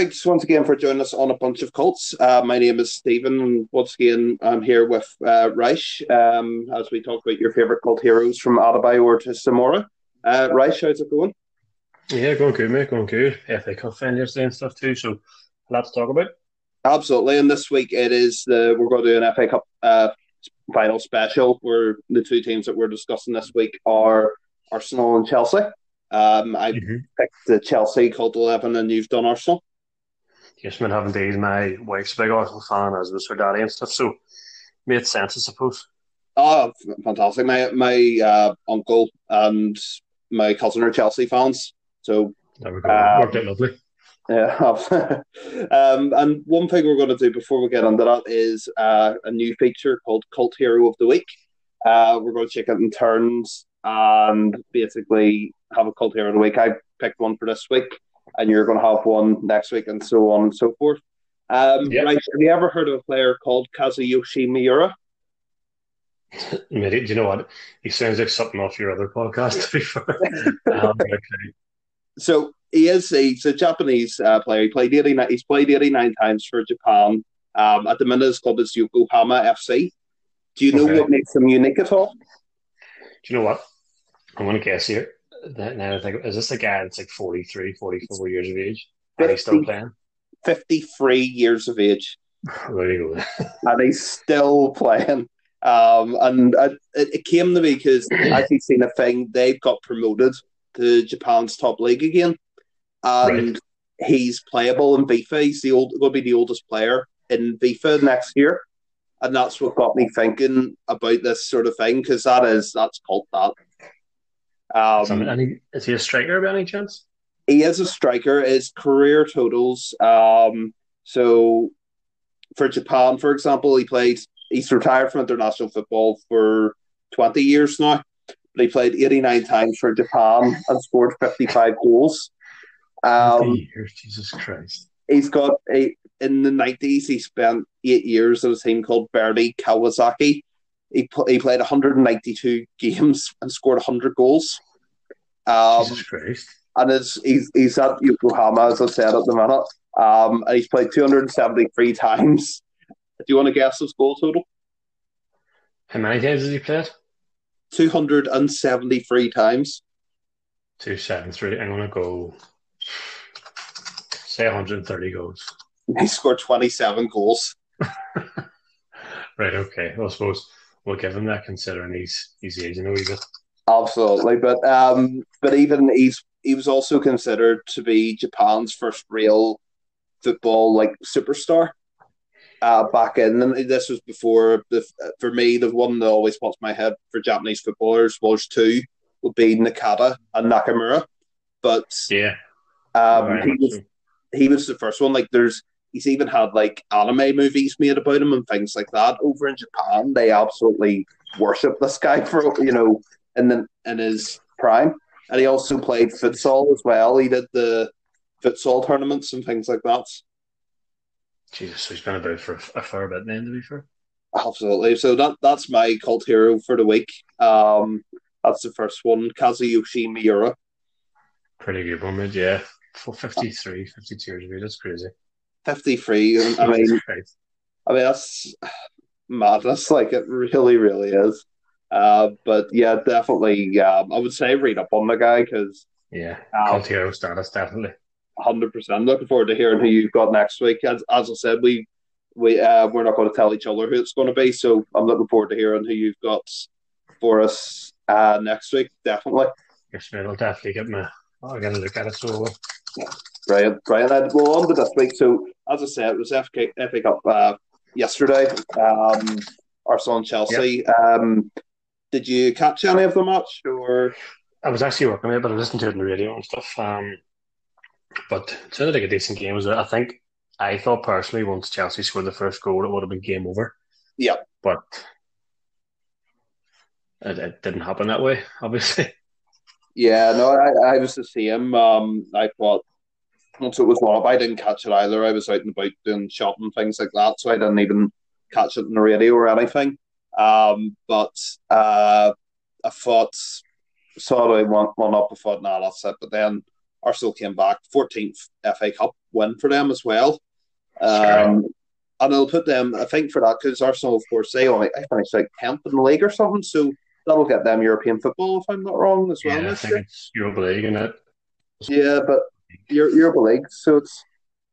Thanks once again for joining us on a bunch of cults. Uh, my name is Stephen, and once again, I'm here with uh, Rash um, as we talk about your favourite cult heroes from Adebayor to Zamora. Uh, Rash, how's it going? Yeah, going good, mate. Going good. FA Cup yesterday and stuff too. So, a lot to talk about. Absolutely. And this week it is the we're going to do an FA Cup uh, final special where the two teams that we're discussing this week are Arsenal and Chelsea. Um, I mm-hmm. picked the Chelsea cult eleven, and you've done Arsenal. Yes, man, have indeed. My wife's a big Arsenal fan, as was her daddy and stuff. So made sense, I suppose. Oh, fantastic! My my uh, uncle and my cousin are Chelsea fans, so there we go. Um, Worked out lovely. Yeah, um, and one thing we're going to do before we get into that is uh, a new feature called Cult Hero of the Week. Uh, we're going to check it in turns and basically have a Cult Hero of the Week. I picked one for this week and you're going to have one next week, and so on and so forth. Um, yep. Right, have you ever heard of a player called Kazuyoshi Miura? Do you know what? He sounds like something off your other podcast. To be fair, um, okay. So he is he's a Japanese uh, player. He played eighty nine. He's played eighty nine times for Japan. Um, at the minute, his club is Yokohama FC. Do you know okay. what makes him unique at all? Do you know what? I'm going to guess here that now I think is this a guy that's like 43, 44 years of age? 50, and he's still playing? 53 years of age. There you go. and he's still playing. Um, and it, it came to me because I actually seen a thing they've got promoted to Japan's top league again, and right. he's playable in FIFA. He's the old going to be the oldest player in FIFA next year, and that's what got me thinking about this sort of thing because that is that's called that um, any, is he a striker by any chance? He is a striker. His career totals. Um, so for Japan, for example, he played. He's retired from international football for twenty years now. But he played eighty nine times for Japan and scored fifty five goals. Um, years, Jesus Christ! He's got a in the nineties. He spent eight years at a team called Verdy Kawasaki, he, pl- he played 192 games and scored 100 goals. Um, Jesus Christ. And is, he's, he's at Yokohama, as I said, at the minute. Um, and he's played 273 times. Do you want to guess his goal total? How many times has he played? 273 times. 273. I'm going to go, say 130 goals. He scored 27 goals. right, okay. Well, I suppose we'll give him that considering he's he's aging a wee bit. Absolutely, but um, but even he's he was also considered to be Japan's first real football like superstar. Uh, back in, and this was before the for me the one that always pops my head for Japanese footballers was two would be Nakata and Nakamura, but yeah, um, he was he was the first one. Like there's he's even had like anime movies made about him and things like that. Over in Japan, they absolutely worship this guy for you know in the in his prime. And he also played futsal as well. He did the futsal tournaments and things like that. Jesus, he's been about for a fair bit then, to be fair. Absolutely. So that that's my cult hero for the week. Um, that's the first one, Kazuyoshi Miura. Pretty good one, mate. Yeah, for 53, 52 years of age. That's crazy. 53. I mean, I mean that's madness. Like it really, really is. Uh, but yeah, definitely. Um, I would say read up on the guy because yeah, um, hero status definitely. Hundred percent. Looking forward to hearing who you've got next week. As, as I said, we we uh, we're not going to tell each other who it's going to be, so I'm looking forward to hearing who you've got for us uh, next week. Definitely. Yes, man. I'll definitely get my. I'll get a look at it. So. Brilliant, brilliant. And we'll on to this week. So, as I said, it was FK, FA Cup uh, yesterday. Um, Arsenal and Chelsea. Yep. Um, did you catch any of the match? Or I was actually working it, but I listened to it on the radio and stuff. Um, but it sounded like a decent game. Was I think I thought personally once Chelsea scored the first goal, it would have been game over. Yeah, but it, it didn't happen that way. Obviously. Yeah, no, I, I was the same. Um, I thought once it was one up, I didn't catch it either. I was out and about doing shopping things like that, so I didn't even catch it in the radio or anything. Um, but uh, I thought it one one up. I thought, nah, that's it. But then Arsenal came back, 14th FA Cup win for them as well. Um, and I'll put them, I think, for that, because Arsenal, of course, they only, I finished like 10th in the league or something. So that'll get them European football, if I'm not wrong, as well. Yeah, I think it's Europa League, isn't it? Yeah, but Europa League, so it's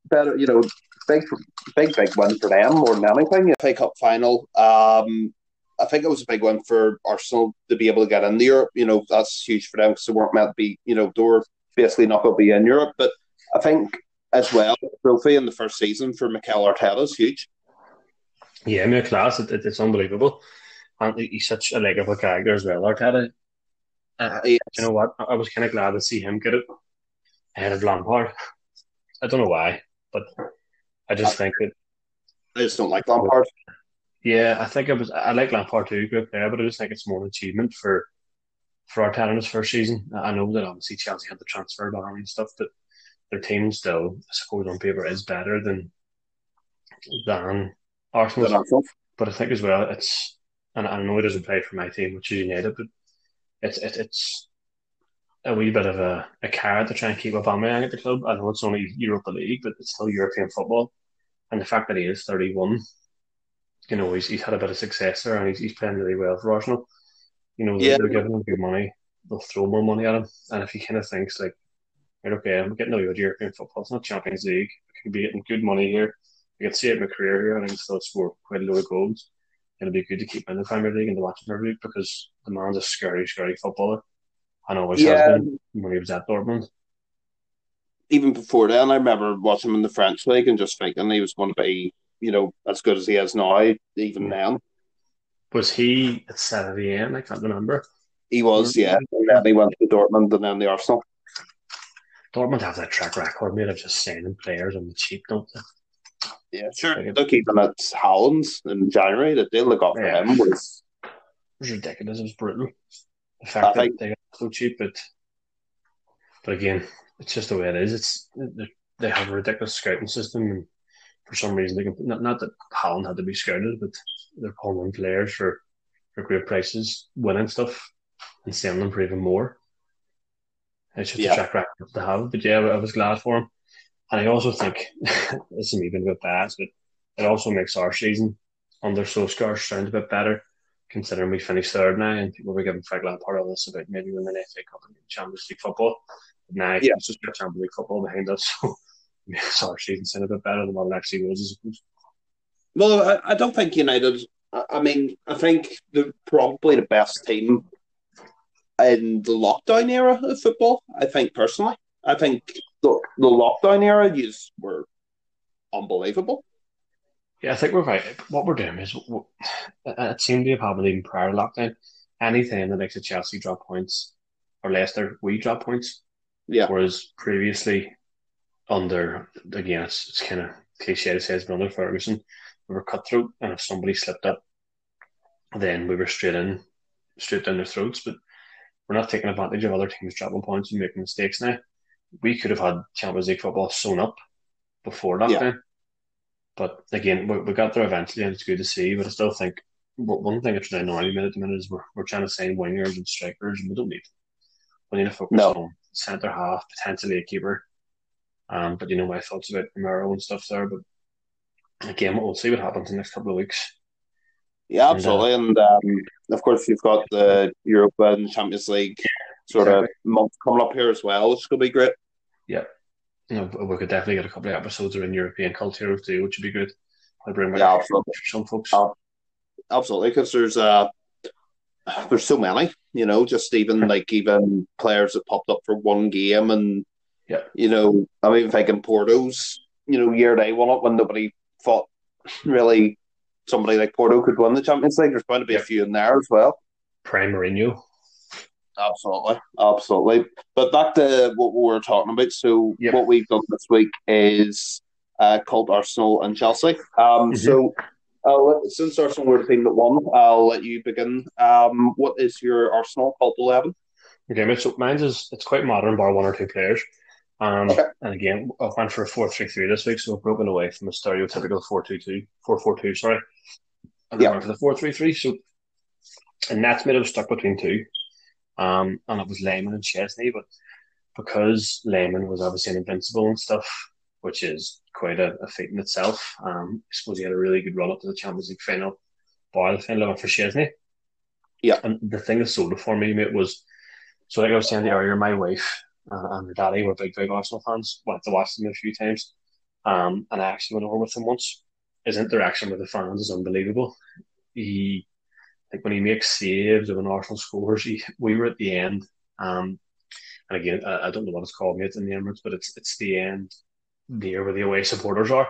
better, you know, big, big, big win for them more than anything. FA Cup final. Um, I think it was a big one for Arsenal to be able to get in Europe. You know, that's huge for them because they weren't meant to be, you know, they were basically not going to be in Europe. But I think as well, trophy in the first season for Mikel Arteta is huge. Yeah, I mean, class, it, it, it's unbelievable. And he's such a likable character as well, Arteta. Uh, yes. You know what? I was kind of glad to see him get it ahead of Lampard. I don't know why, but I just I, think that. I just don't like Lampard. Yeah, I think it was. I like Lampard too, good player, but I just think it's more an achievement for for Arteta in his first season. I know that obviously Chelsea had the transfer ban and stuff, but their team still, I suppose, on paper is better than than Arsenal. But I think as well, it's and I know it doesn't play for my team, which is United, but it's it, it's a wee bit of a, a carrot to try and keep Aubameyang at the club. I know it's only Europa League, but it's still European football, and the fact that he is thirty one, you know, he's, he's had a bit of success there, and he's, he's playing really well for Arsenal. You know, yeah. they're giving him good money. They'll throw more money at him, and if he kind of thinks like, right, okay, I'm getting no European football. It's not Champions League. I can be getting good money here. I can see it in my career here, and I can still score quite a lot of goals to be good to keep in the Premier League and to watch the Premier League because the man's a scary, scary footballer. And always yeah. has been when he was at Dortmund. Even before then, I remember watching him in the French league and just thinking he was going to be, you know, as good as he is now, even then. Was he at Saint-Étienne? I can't remember. He was, yeah. And then he went to Dortmund and then the Arsenal. Dortmund have that track record, made of just signing players on the cheap, don't they? Yeah, sure. Look, even at Haaland's in January, the deal they got for yeah. him was it was ridiculous. It was brutal. The fact I that think... they cheap, but but again, it's just the way it is. It's they have a ridiculous scouting system, and for some reason they can not not that Haaland had to be scouted, but they're pulling in players for for great prices, winning stuff, and selling them for even more. It's just yeah. a track record to have. But yeah, I was glad for him. And I also think this is even a bit bad, but it also makes our season under Solskjaer sound a bit better, considering we finished third now, and people were giving Frank Lampard all this about maybe winning the FA Cup and Champions League football. But now yeah. it's just got Champions League football behind us, so makes our season sound a bit better than what it actually was, I suppose. Well, I, I don't think United. I mean, I think they're probably the best team in the lockdown era of football. I think personally, I think the, the lockdown era use were unbelievable. Yeah, I think we're right. What we're doing is it seemed to be a problem even prior to lockdown. Anything that makes a Chelsea drop points or Leicester, we drop points. Yeah. Whereas previously, under again, it's, it's kind of cliche to say it's under Ferguson, we were cutthroat, and if somebody slipped up, then we were straight in, straight down their throats. But we're not taking advantage of other teams dropping points and making mistakes now we could have had Champions League football sewn up before that. Yeah. But again, we, we got there eventually, and it's good to see. But I still think one thing that's really annoying me at the minute is we're, we're trying to sign wingers and strikers, and we don't need. We need to focus no. on centre half, potentially a keeper. Um, but you know my thoughts about Romero and stuff there. But again, we'll see what happens in the next couple of weeks. Yeah, absolutely. And, uh, and um, of course, you've got the Europa and Champions League sort exactly. of month coming up here as well, which is going to be great. Yeah. You know, we could definitely get a couple of episodes of in European culture too, which would be good. I'd bring back yeah, absolutely. some folks. absolutely, because there's uh, there's so many, you know, just even like even players that popped up for one game, and yeah, you know, I'm even thinking Porto's, you know, year they won up when nobody thought really somebody like Porto could win the Champions League. There's going to be a few in there as well. Prime Mourinho. Absolutely, absolutely. But back to what we were talking about. So yep. what we've done this week is uh, called Arsenal and Chelsea. Um, mm-hmm. So let, since Arsenal were the team that won, I'll let you begin. Um, what is your Arsenal called eleven? Okay, so mine's is it's quite modern, bar one or two players. Um, okay. And again, I went for a 4 3 3 this week, so we've broken away from a stereotypical 4 2 2, 4 4 2, sorry. And yeah. went for the 4 3 3. So, and that's made it stuck between two. Um, and it was Lehmann and Szczesny, but because Lehmann was obviously an invincible and stuff, which is quite a, a feat in itself. Um, I suppose he had a really good run up to the Champions League final, bar the final for Szczesny. Yeah. And the thing that sold it for me, mate, was so like I was saying earlier, my wife uh, and her daddy were big, big Arsenal fans. Went to watch them a few times. Um, and I actually went over with them once. His interaction with the fans is unbelievable. He, like when he makes saves or when Arsenal scores, he, we were at the end. Um, and again, I, I don't know what it's called, mate, in the Emirates, but it's it's the end near where the away supporters are.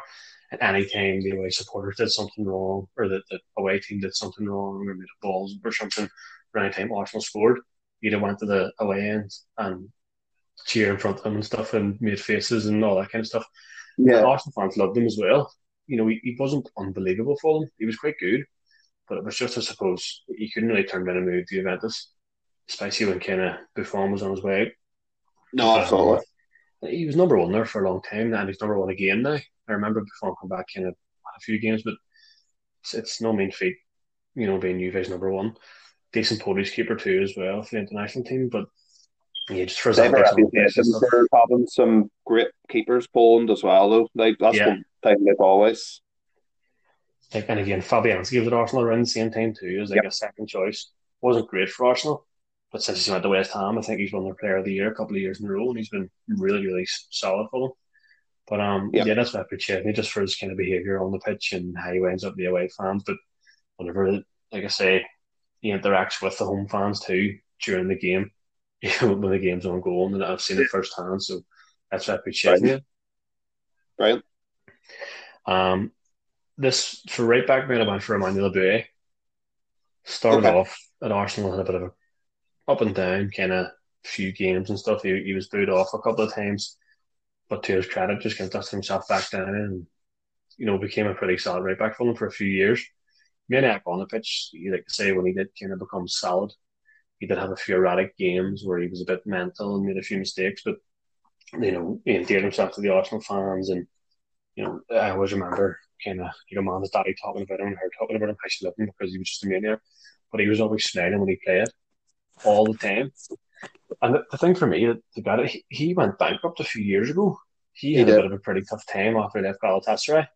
And any time the away supporters did something wrong, or that the away team did something wrong, or made a balls or something, or any time Arsenal scored, he'd have went to the away end and cheer in front of them and stuff, and made faces and all that kind of stuff. Yeah, and Arsenal fans loved him as well. You know, he, he wasn't unbelievable for them; he was quite good, but it was just, I suppose, he couldn't really turn down a move to Juventus, especially when kind of Buffon was on his way out. No, absolutely. Um, he was number one there for a long time, and he's number one again now. I remember before come back kind of a few games, but it's, it's no mean feat, you know, being Juve's number one. Decent Polish keeper too as well for the international team, but yeah, just for They've reputation having some great keepers, Poland as well, though. Like that's yeah. one thing they've always. And again, Fabianski was at Arsenal around the same time too, as like yep. a second choice. Wasn't great for Arsenal, but since he went to West Ham, I think he's won their Player of the Year a couple of years in a row, and he's been really, really solid for them. But um, yeah, yeah that's what I appreciate me just for his kind of behaviour on the pitch and how he ends up the away fans. But whenever, like I say, he interacts with the home fans too during the game, you know, when the game's ongoing, and I've seen it firsthand. So that's what I appreciate right. Right. Um, this for right back man, I went for Emmanuel Eboué. Started okay. off at Arsenal, had a bit of a up and down kind of few games and stuff. He, he was booed off a couple of times, but to his credit, just kind of dusted himself back down and you know became a pretty solid right back for them for a few years. Maniac on the pitch, you like to say when he did kind of become solid, he did have a few erratic games where he was a bit mental and made a few mistakes, but you know he endeared himself to the Arsenal fans and. You know, I always remember kind of your mom's daddy talking about him and her talking about him, how she loved him because he was just a maniac. But he was always smiling when he played all the time. And the, the thing for me the guy he, he went bankrupt a few years ago. He, he had did. a bit of a pretty tough time after he left Galatasaray.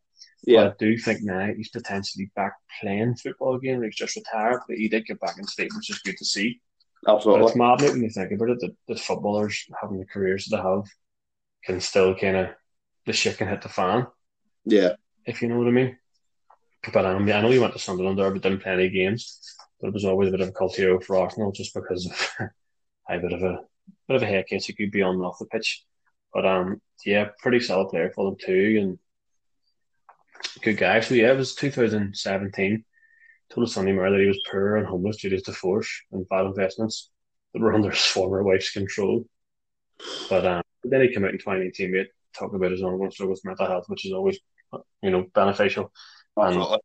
Yeah. But I do think now he's potentially back playing football again. He's just retired, but he did get back in state, which is good to see. Absolutely. But it's mad when you think about it that, that footballers having the careers that they have can still kind of the shit can hit the fan. Yeah. If you know what I mean. But um, yeah, I know you went to Sunderland there, but didn't play any games but it was always a bit of a cult hero for Arsenal just because of a bit of a bit of a hair case he could be on and off the pitch. But um, yeah, pretty solid player for them too, and good guy. So yeah, it was 2017. Told his son Murray that he was poor and homeless due to his divorce and bad investments that were under his former wife's control. But um, then he came out in 2018, mate, talking about his ongoing struggles with mental health, which is always, you know, beneficial. And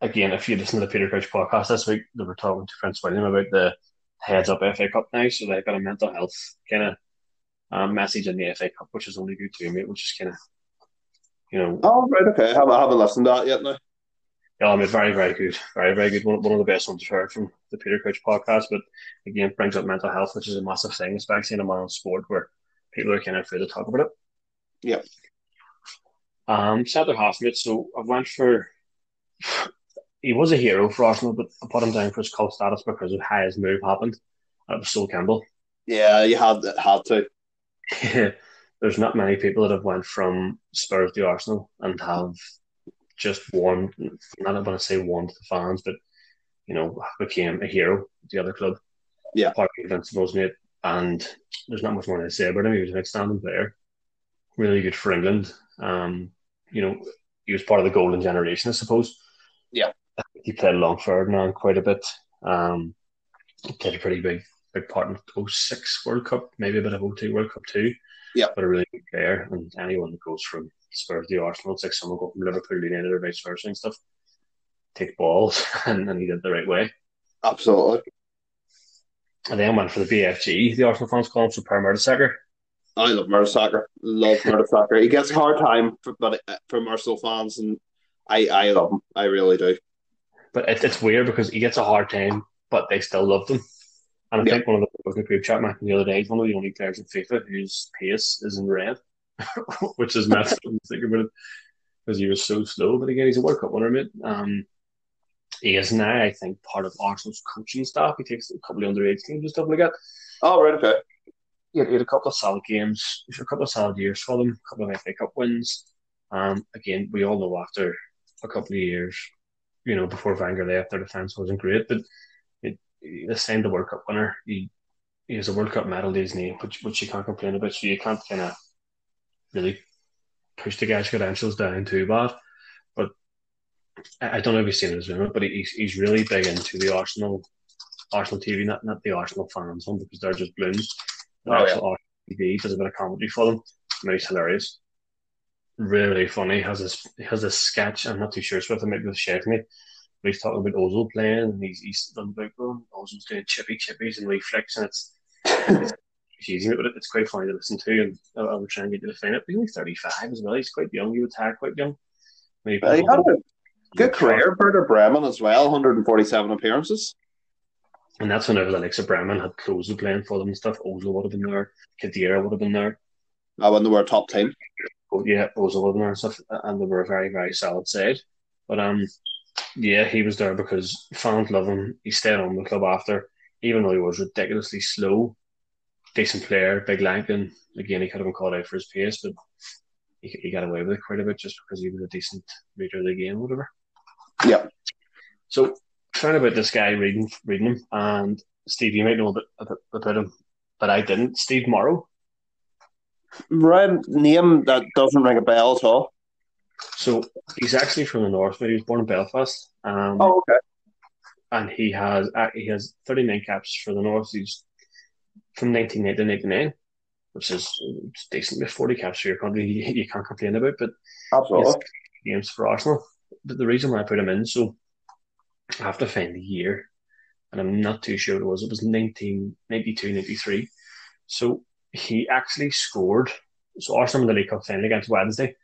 again, if you listen to the Peter Crouch podcast this week, they were talking to Prince William about the heads up FA Cup now, so they've got a mental health kind of um, message in the FA Cup, which is only good to me, which is kind of, you know. Oh, right, okay. I haven't, I haven't listened to that yet now. Yeah, I mean, very, very good. Very, very good. One, one of the best ones I've heard from the Peter Crouch podcast, but again, brings up mental health, which is a massive thing, especially in a modern sport where people are kind of afraid to talk about it. Yeah. Um, half mate. So I went for he was a hero for Arsenal, but I put him down for his cult status because of how his move happened. It was Sol Campbell. Yeah, you had had to. There's not many people that have went from Spurs to Arsenal and have just won. Not want to say won to the fans, but you know became a hero at the other club. Yeah, part of Invincibles, mate. And there's not much more to say about him. He was an outstanding player, really good for England. Um, you know, he was part of the golden generation, I suppose. Yeah, he played along Ferdinand quite a bit. Um, played a pretty big big part in the 06 World Cup, maybe a bit of 02 World Cup too. Yeah. But a really good player. And anyone that goes from Spurs to Arsenal, it's like someone go from Liverpool to United or vice versa and stuff. Take balls, and, and he did it the right way. Absolutely. And then went for the BFG, the Arsenal fans call him Super Mertesacker. I love Mertesacker. Love Mertesacker. He gets a hard time, for, but uh, from Arsenal fans, and I, I love him. I really do. But it, it's weird because he gets a hard time, but they still love him. And I think one of the with a group chat the other day. He's one of the only players in FIFA whose pace is in red, which is when you think about it, because he was so slow. But again, he's a World Cup winner, mate. Um, he is now, I think, part of Arsenal's coaching staff. He takes a couple of underage teams and stuff like that. Oh, right, okay. He had, he had a couple of solid games, a couple of solid years for them, a couple of FA Cup wins. Um, again, we all know after a couple of years, you know, before Wenger left, their defence wasn't great, but it, the same the World Cup winner. He, he has a World Cup medal to his name, which, which you can't complain about. So you can't kind of really push the guy's credentials down too bad. But I, I don't know if you've seen his movement, but he's, he's really big into the Arsenal Arsenal TV, not not the Arsenal fans one because they're just balloons. The Oh, actual Arsenal TV does a bit of comedy for them. I mean, he's hilarious. Really, really funny. He has this he has this sketch. I'm not too sure it's with him, maybe with Szczesny. But he's talking about Ozil playing, and he's he's done about oh, Ozil's doing chippy chippies and reflex, and it's it's easy, but it's quite funny to listen to. And I, I would try and get you to find it. But he's only 35 as well. He's quite young. He retired quite young. Maybe Uh, he had a good career, Werder Bremen as well, 147 appearances. And that's whenever the likes of Bremen had Klose playing for them and stuff. Ozil would have been there. Khedira would have been there. Uh, when they were a top team. Oh, yeah, Ozil would have been there and stuff. And they were a very, very solid side. But um, yeah, he was there because fans love him. He stayed on the club after, even though he was ridiculously slow. Decent player, big lank, and again, he could have been called out for his pace, but he, he got away with it quite a bit just because he was a decent reader of the game, whatever. Yeah. So, trying about this guy reading reading him, and Steve, you might know a bit, a bit about him, but I didn't. Steve Morrow. Right, name that doesn't ring a bell at all. So he's actually from the north, but he was born in Belfast. Um, Oh, okay. and he has uh, he has 39 caps for the North. He's from 1980 to 99, which is decent with 40 caps for your country. You, you can't complain about, but Absolutely. games for Arsenal. But the reason why I put him in, so I have to find the year, and I'm not too sure it was. It was 1992, 93. So he actually scored. So Arsenal in the League Cup final against Wednesday.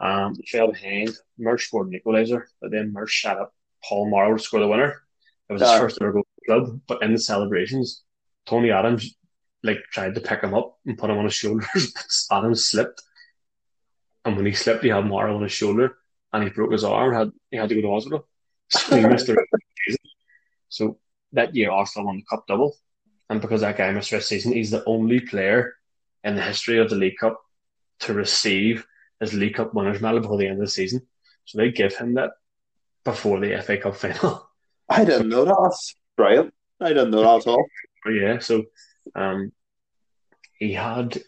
Um, fell behind. Merse scored an equaliser, but then Merse shot up Paul Morrow to score the winner. It was his Yeah. first ever goal for the club. But in the celebrations, Tony Adams like tried to pick him up and put him on his shoulders. Adams slipped, and when he slipped, he had Morrow on his shoulder, and he broke his arm. Had he had to go to hospital, so he missed the rest of the season. So that year, Arsenal won the cup double, and because that guy missed the rest of the season, he's the only player in the history of the League Cup to receive his League Cup winners medal before the end of the season. So they give him that before the FA Cup final. I didn't know that. That's brilliant. I didn't know that at all. But yeah, so um, he had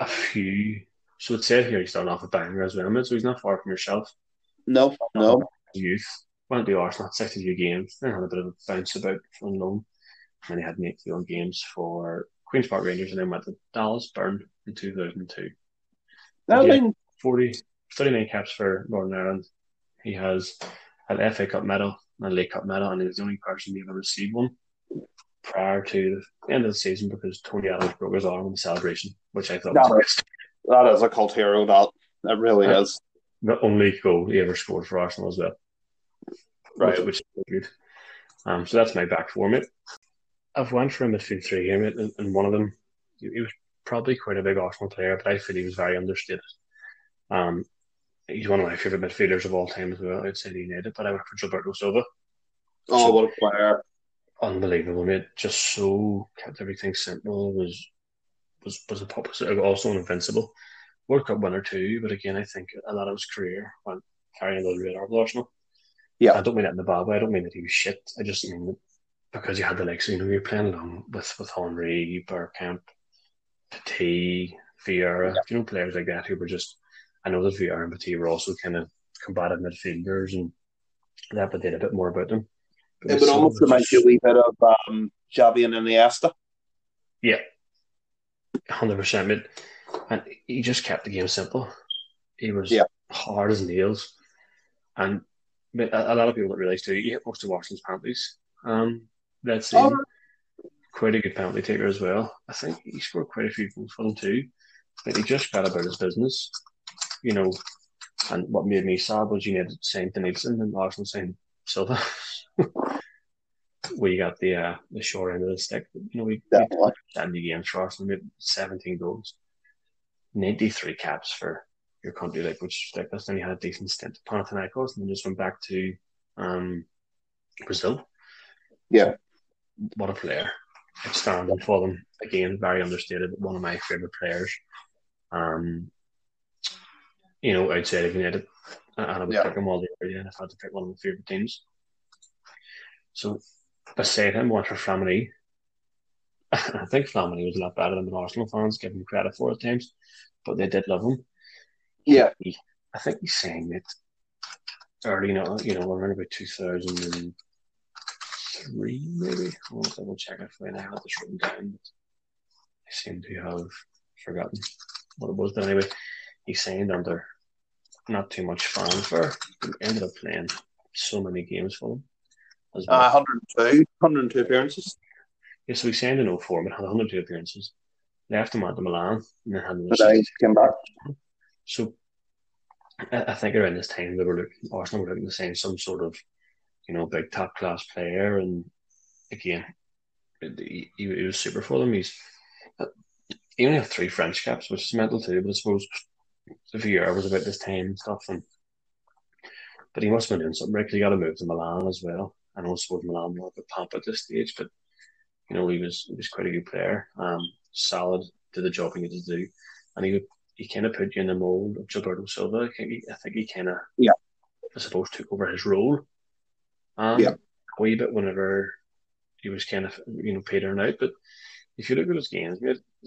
a few. So it said here he's starting off with Bangor as well, so he's not far from yourself. No, no. Youth went to Arsenal, had 62 games, then had a bit of a bounce about from loan. And then he had 81 games for Queen's Park Rangers and then went to Dallas Burn in 2002. I Yeah. mean, 40, 39 caps for Northern Ireland. He has an FA Cup medal and a League Cup medal, and he's the only person to ever received one prior to the end of the season because Tony Adams broke his arm in the celebration, which I thought That was is- that is a cult hero. That that really Yeah. is. the only goal he ever scored for Arsenal as well. Right. Which, which is good. Um, so that's my back four, mate. I've went for a midfield three here, mate, and, and one of them, he, he was probably quite a big Arsenal player, but I feel he was very understated. Um, he's one of my favourite midfielders of all time as well outside United, but I went for Gilberto Silva. Oh, what a player! Unbelievable, mate. Just so kept everything simple. Was was was a pop also an invincible World Cup winner too. But again, I think a lot of his career went carrying the radar of Arsenal. Yeah. I don't mean that in the bad way. I don't mean that he was shit. I just mean that because you had the likes, you know, you're playing along with with Henry, Bergkamp, Petit, Vieira, you know, players like that who were just. I know that Vieira and Petit were also kind of combative midfielders and that, but they had a bit more about them. But It would almost remind you a wee bit of um, Xavi and Iniesta. Yeah, hundred percent. And he just kept the game simple. He was Yeah. hard as nails, and a, a lot of people don't realize too. He hit most of Arsenal's penalties. Um, that season, quite a good penalty taker as well. I think he scored quite a few goals for them too. But he just got about his business, you know. And what made me sad was United saying to Nielsen and Arsenal saying Silva. we got the uh, the short end of the stick. You know, we Definitely. seventy games for Arsenal, we had seventeen goals, ninety three caps for your country, like which like that's then you had a decent stint at Panathinaikos and then just went back to um Brazil. Yeah. What a player. Outstanding for them. Again, very understated, one of my favourite players. Um you know, outside of United. And I would Yeah. pick him all the way if I had to pick one of my favourite teams. So beside him went for Flamini. I think Flamini was a lot better than the Arsenal fans give him credit for at times, but they did love him. Yeah. He, I think he's saying it early, you know, you know, around about 2003, maybe. I'll double check it when I had this written down, but I seem to have forgotten what it was. But anyway, he signed under not too much fanfare. He ended up playing so many games for them. As well. Uh, 102, 102 appearances. Yeah, so he signed in 04, but had 102 appearances. Left him at the Milan and then had another came back. So I, think around this time they were looking, Arsenal were looking to sign some sort of, you know, big top class player. And again, he, he, was super for them. He's he only had three French caps, which is mental too. But I suppose the year was about this time and stuff. And but he must have been doing something right he got to move to Milan as well. I know suppose Milan were a pump at this stage, but you know he was he was quite a good player. Um, solid, did the job he needed to do, and he would he kind of put you in the mold of Gilberto Silva. I think he, I think he kind of Yeah. I suppose took over his role. Um, Yeah. a wee bit whenever he was kind of you know petering out, but if you look at his games,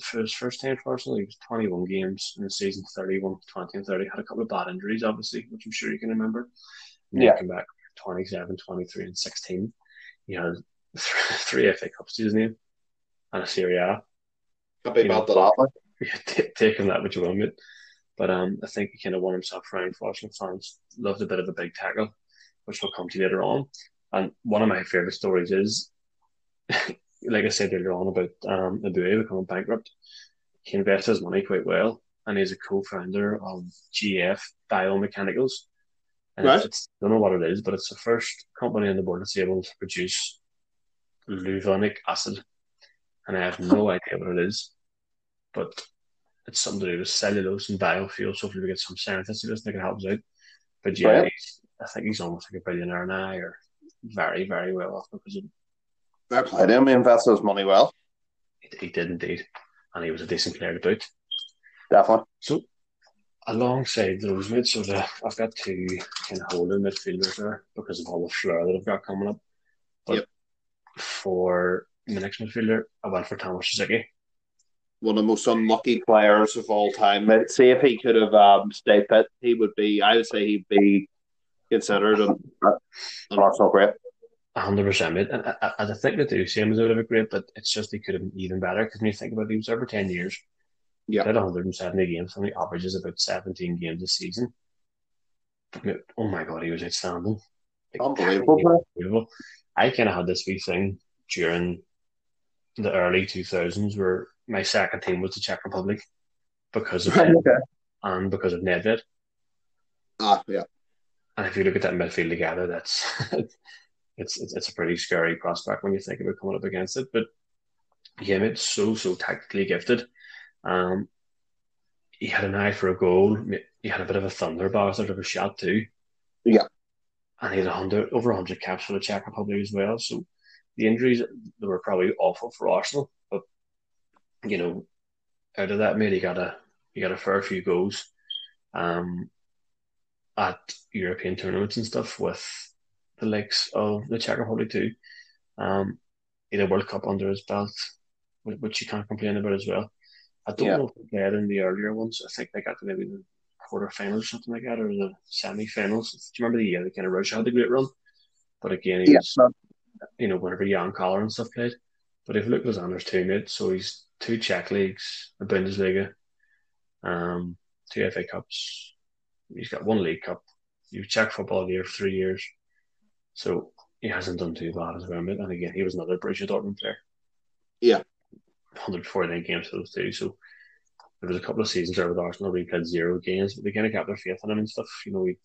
for his first time for Arsenal, he was 21 games in the season, 31, 20 and 30. Had a couple of bad injuries, obviously, which I'm sure you can remember. And Yeah. came back 27, 23 and 16. He had three FA Cups to his name and a Serie A. Happy You know, about that. t- taking that which you will, mate. But um, I think he kind of won himself around for Arsenal fans. Loved a bit of a big tackle, which we'll come to later on. And one of my favourite stories is, like I said earlier on about um, Eboué becoming bankrupt. He invested his money quite well, and he's a co-founder of GF Biochemicals. And Right. it's, I don't know what it is, but it's the first company on the board that's able to produce levulinic acid. And I have no idea what it is, but it's something to do with cellulose and biofuels. So if we get some scientists who listen, they can help us out. But yeah, Right. he's, I think he's almost like a billionaire now, or very, very well off because of, Fair play to him. He invested his money well. he did indeed. And he was a decent player to boot. Definitely. So, alongside those mates, so the, I've got two kind of holding midfielders there because of all the flair that I've got coming up. But Yep. for the next midfielder, I went for Tomas Rosicky. One of the most unlucky players of all time. Mate, See if he could have um, stayed fit, he would be. I would say he'd be considered an, an Arsenal great. hundred percent, mate. And I, I, I think they do see him as a bit of a great, but it's just he could have been even better because when you think about it, he was over ten years. Yeah. Played 170 games, and he averages about 17 games a season. Oh my god, he was outstanding. Like, Unbelievable. Unbelievable. I kind of had this wee thing during the early 2000s where my second team was the Czech Republic because of Right, okay. and because of Nedved. Ah, yeah. And if you look at that midfield together, that's it's, it's it's a pretty scary prospect when you think about coming up against it. But yeah, it's so so tactically gifted. Um, he had an eye for a goal. He had a bit of a thunderbolt, sort of a shot too. Yeah. and he had a hundred over hundred caps for the Czech Republic as well. So the injuries they were probably awful for Arsenal, you know, out of that, mate, he got a he got a fair few goals. Um, at European tournaments and stuff with the likes of the Czech Republic too. Um, he had a World Cup under his belt, which you can't complain about as well. I don't Yeah. know if they played in the earlier ones. I think they got to maybe the quarterfinals or something like that, or the semi-finals. Do you remember the year they kind of Russia had the great run? But again, he Yeah. was, you know, whenever Jan Koller and stuff played. But if you look at his honors too, mate, so he's two Czech leagues, a Bundesliga, um, two FA Cups. He's got one League Cup. Was Czech football year for three years. So he hasn't done too bad as well. And again, he was another Borussia Dortmund player. Yeah. 149 games for those two. So there was a couple of seasons there with Arsenal where he played zero games, but they kind of kept their faith in him and stuff. You know, he,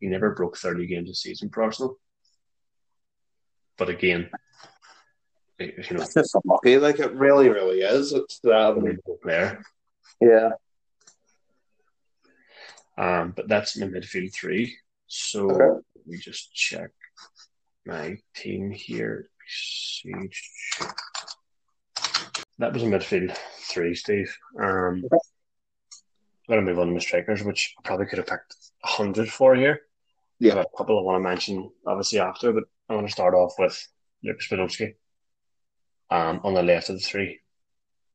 he never broke 30 games a season for Arsenal. But again, You know, It's just unlucky. Like it really, really is. It's um, unbelievable player. yeah. Um, but that's in the midfield three. So Okay. let me just check my team here. That was a midfield three, Steve. Um, Okay. I'm going to move on to my strikers, which I probably could have picked 100 for here. Yeah. A couple I want to mention, obviously, after, but I want to start off with Lucas Podolski um, on the left of the three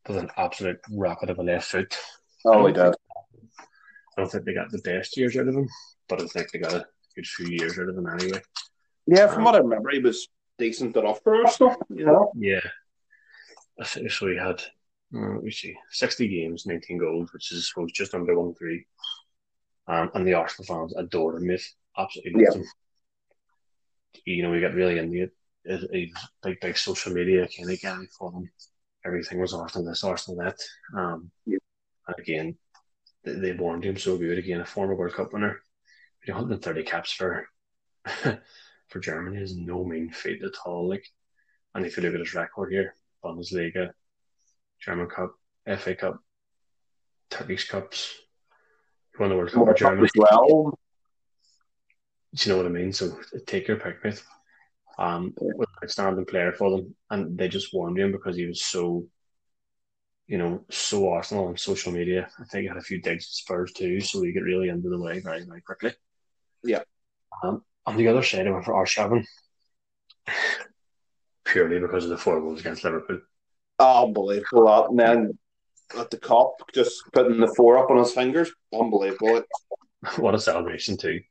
with an absolute rocket of a left foot. Oh, he did. I don't think they got the best years out of him, but I think they got a good few years out of him anyway. Yeah, from what I remember, he was decent enough for Arsenal. You know. Yeah. I think so. He had, uh, let me see, 60 games, 19 goals, which is, I suppose, just under 1 3. Um, and the Arsenal fans adored him, mate. Absolutely loved him. You know, we got really into it. He's a big, big social media kind of guy for them. Everything was Arsenal this, Arsenal that. Um, Yeah. And again, they, they warned him so good. Again, a former World Cup winner. 130 caps for for Germany is no mean feat at all. Like, and if you look at his record here, Bundesliga, German Cup, FA Cup, Turkish Cups, he won the World Cup for Germany. as well. Do you know what I mean? So take your pick, mate. Um, Yeah. was an outstanding player for them, and they just warned him because he was so, you know, so Arsenal on social media. I think he had a few digs at Spurs too, so he got really into the way very, very quickly. Yeah. Um, on the other side, I went for Arshavin, purely because of the four goals against Liverpool. Oh, Unbelievable. That. And then at the Kop, just putting the four up on his fingers. Unbelievable. what a celebration too.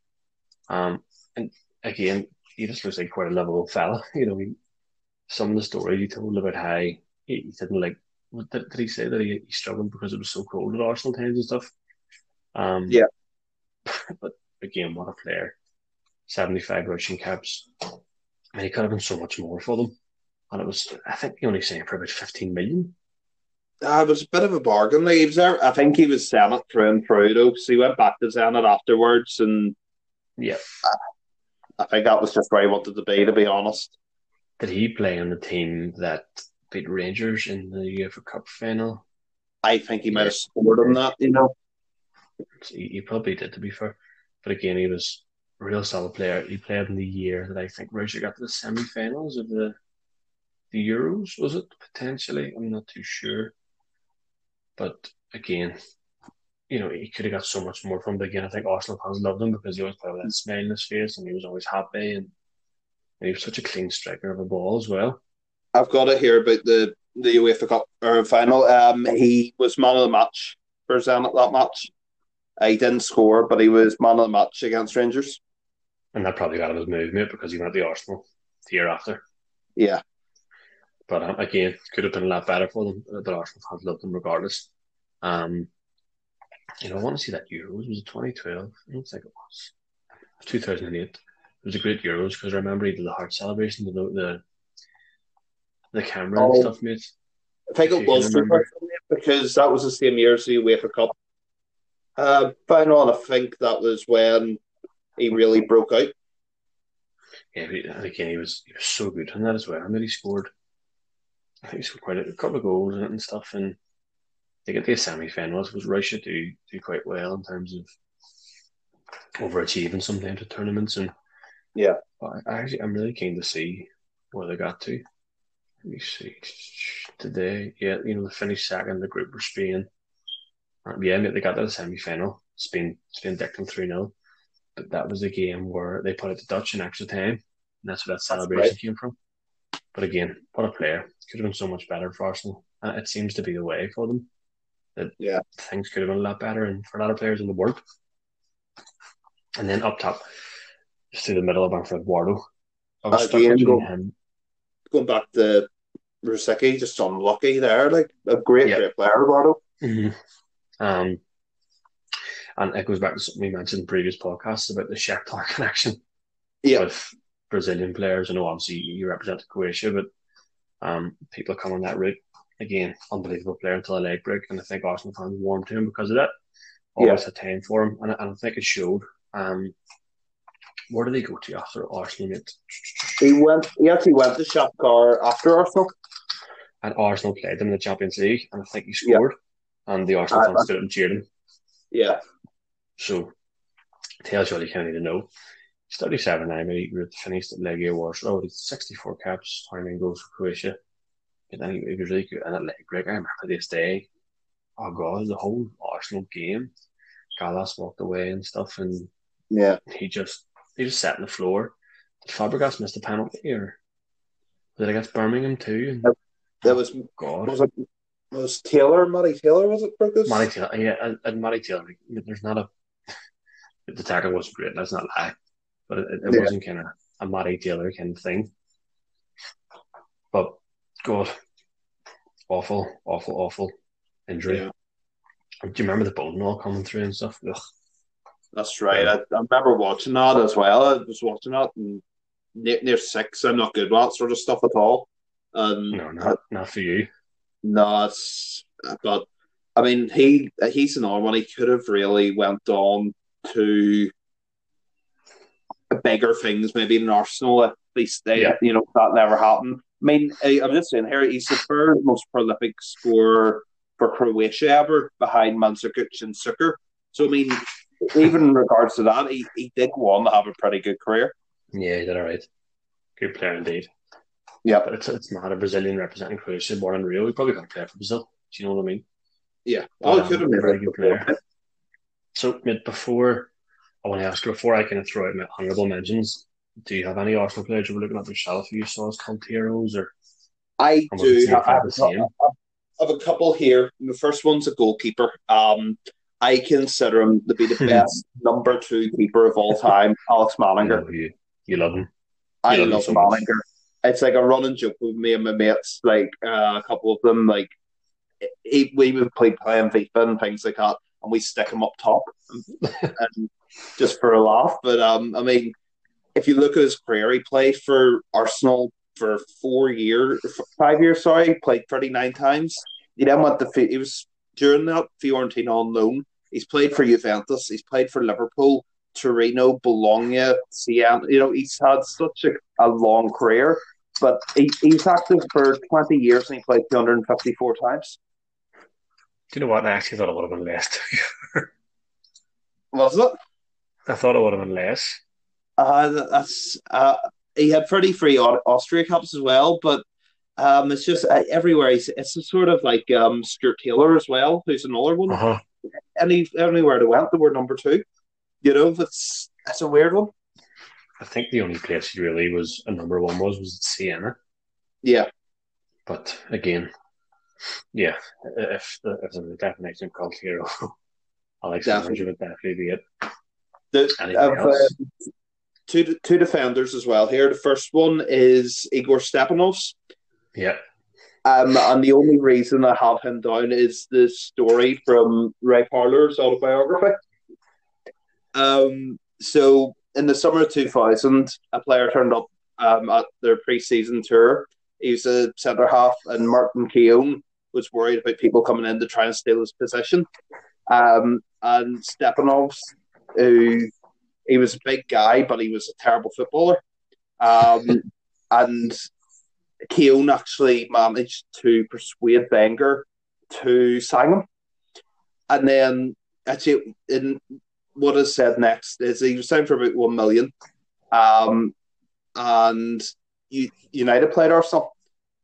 Um, and again, he just looks like quite a lovable fella. You know, he, some of the stories he told about how he, he didn't like. What did, did he say that he, he struggled because it was so cold at Arsenal times and stuff? Um, Yeah. But again, what a player! Seventy-five Russian caps. I mean, he could have been so much more for them, and it was. I think he only signed for about fifteen million. Uh, it was a bit of a bargain. Like, he was there. I think he was Zenit through and through, though. So he went back to Zenit afterwards, and Yeah. I think that was just where he wanted to be, to be honest. Did he play on the team that beat Rangers in the UEFA Cup final? I think he might have scored on that, you know. He, he probably did, to be fair. But again, he was a real solid player. He played in the year that I think Roger got to the semi-finals of the the Euros. Was it potentially? I'm not too sure. But again, you know, he could have got so much more from. But again, I think Arsenal fans loved him because he always played with that smile on his face and he was always happy and he was such a clean striker of a ball as well. I've got it here about the, the UEFA Cup or final. Um, he was man of the match for Zenit that match. He didn't score, but he was man of the match against Rangers. And that probably got him his movement because he went to Arsenal the year after. Yeah. But um, again, could have been a lot better for them. But Arsenal fans loved him regardless. Um, you know, I want to see that Euros. Was it 2012? I don't think it was. 2008. It was a great Euros because I remember he did the heart celebration, the the, the camera Oh. and stuff, mate. I think it was because that was the same year as the UEFA Cup uh, final, and I think that was when he really broke out. Yeah, but- and again, he was he was so good in that as well. I mean, he scored. I think he scored quite a, a couple of goals and stuff. And they get to the semi-finals, was Russia do do quite well in terms of overachieving sometimes at tournaments. And Yeah. I, I actually I'm really keen to see where they got to. Let me see. Today, yeah, you know, they finished second the group for Spain. Yeah, they got to the semi-final. Spain, Spain dicked them 3 0. But that was a game where they put it to Dutch in extra time. And that's where that celebration right. came from. But again, what a player. Could have been so much better for Arsenal. And it seems to be the way for them. That Yeah. things could have been a lot better and for a lot of players in the world. And then up top, just through the middle of Manfred Eduardo. I was Again, go- him. Going back to Rosicky, just unlucky there. Like a great, Yeah. great player, Eduardo. Mhm. Um, and it goes back to something we mentioned in previous podcasts about the Shakhtar connection Yeah. with Brazilian players. I know obviously you represent Croatia, but um, people come on that route. Again, unbelievable player until a leg break, and I think Arsenal fans warmed to him because of that. Always had time for him, and, I- and I think it showed. Um, where did he go to after Arsenal? Mate? He went. He actually went to Shakhtar after Arsenal. and Arsenal played them in the Champions League, and I think he scored, and the Arsenal fans stood up and cheered him. Yeah. So, tells you all you kind of need to know. He's 37 now, but he finished at Legia Warsaw with 64 caps, 29 goals for Croatia. And then he, he was really good. And at Legia, I remember this day, oh God, the whole Arsenal game, Gallas walked away and stuff, and Yeah. he just he just sat on the floor. Did Fabregas missed a penalty, or was it against Birmingham too? And, There was oh, God, was it was Taylor, Matty Taylor, was it Brookus? Matty Taylor, yeah, and, and Matty Taylor. There's not a the tackle wasn't great. Let's not lie, but it, it Yeah. wasn't kind of a Matty Taylor kind of thing. But God, awful, awful, awful injury. Yeah. Do you remember the bone all coming through and stuff? Ugh. That's right. I, I remember watching that as well. I was watching that and near, near six. I'm not good with that sort of stuff at all. Um, No, not not for you. No, it's but I mean he he's another one. He could have really went on to bigger things, maybe in Arsenal. At least they, Yeah. you know, that never happened. I mean, I, I'm just saying here, he's the third most prolific scorer for Croatia ever, behind Mandzukic and Suker. So I mean, even in regards to that, he, he did go on to have a pretty good career. Yeah, he did all right. Good player indeed. Yeah, But it's it's not a Brazilian representing Croatia, born in Rio. He probably got to play for Brazil. Do you know what I mean? yeah. Well, Um, he could have been a very good player. So, mate, before I want to ask you, before I kind of throw out my honourable mentions, do you have any Arsenal players you were looking at yourself you saw as cult heroes or I do. I I, have? I have a couple here. The first one's a goalkeeper. Um, I consider him to be the best number two keeper of all time, Alex know, you, you love him? I you love him love so much. Manninger. It's like a running joke with me and my mates. Like uh, a couple of them, like he, we would play playing FIFA and things like that, and we stick him up top, and just for a laugh. But um, I mean, if you look at his career, he played for Arsenal for four years, five years. Sorry, played thirty nine times. He then went to he was during that Fiorentina on loan. He's played for Juventus. He's played for Liverpool, Torino, Bologna, Siena. You know, he's had such a, a long career. But he, he's active for twenty years and he played two hundred and fifty four times. Do you know what? I actually thought it would have been less. Was it? I thought it would have been less. Uh, that's uh, he had 33 Au- Austria Cups as well, but um, it's just uh, everywhere. He's, it's sort of like um, Stuart Taylor as well, who's another one. Uh-huh. Any anywhere they went, they were number two. You know, it's it's a weird one. I think the only place he really was a number one was was at Siena. Yeah, But again, yeah, if if the definition cult hero, Alex. Orange would definitely be it. the, Anything I've, else? two two defenders as well here. The first one is Igor Stepanovs. Yeah, Um, and the only reason I have him down is the story from Ray Parlour's autobiography. Um, so in the summer of 2000, a player turned up um, at their pre-season tour. He was a centre half, and Martin Keown was worried about people coming in to try and steal his position. Um, and Stepanovs, who he was a big guy, but he was a terrible footballer. Um, and Keown actually managed to persuade Wenger to sign him. And then actually in what is said next is he was signed for about one million. Um and United played Arsenal.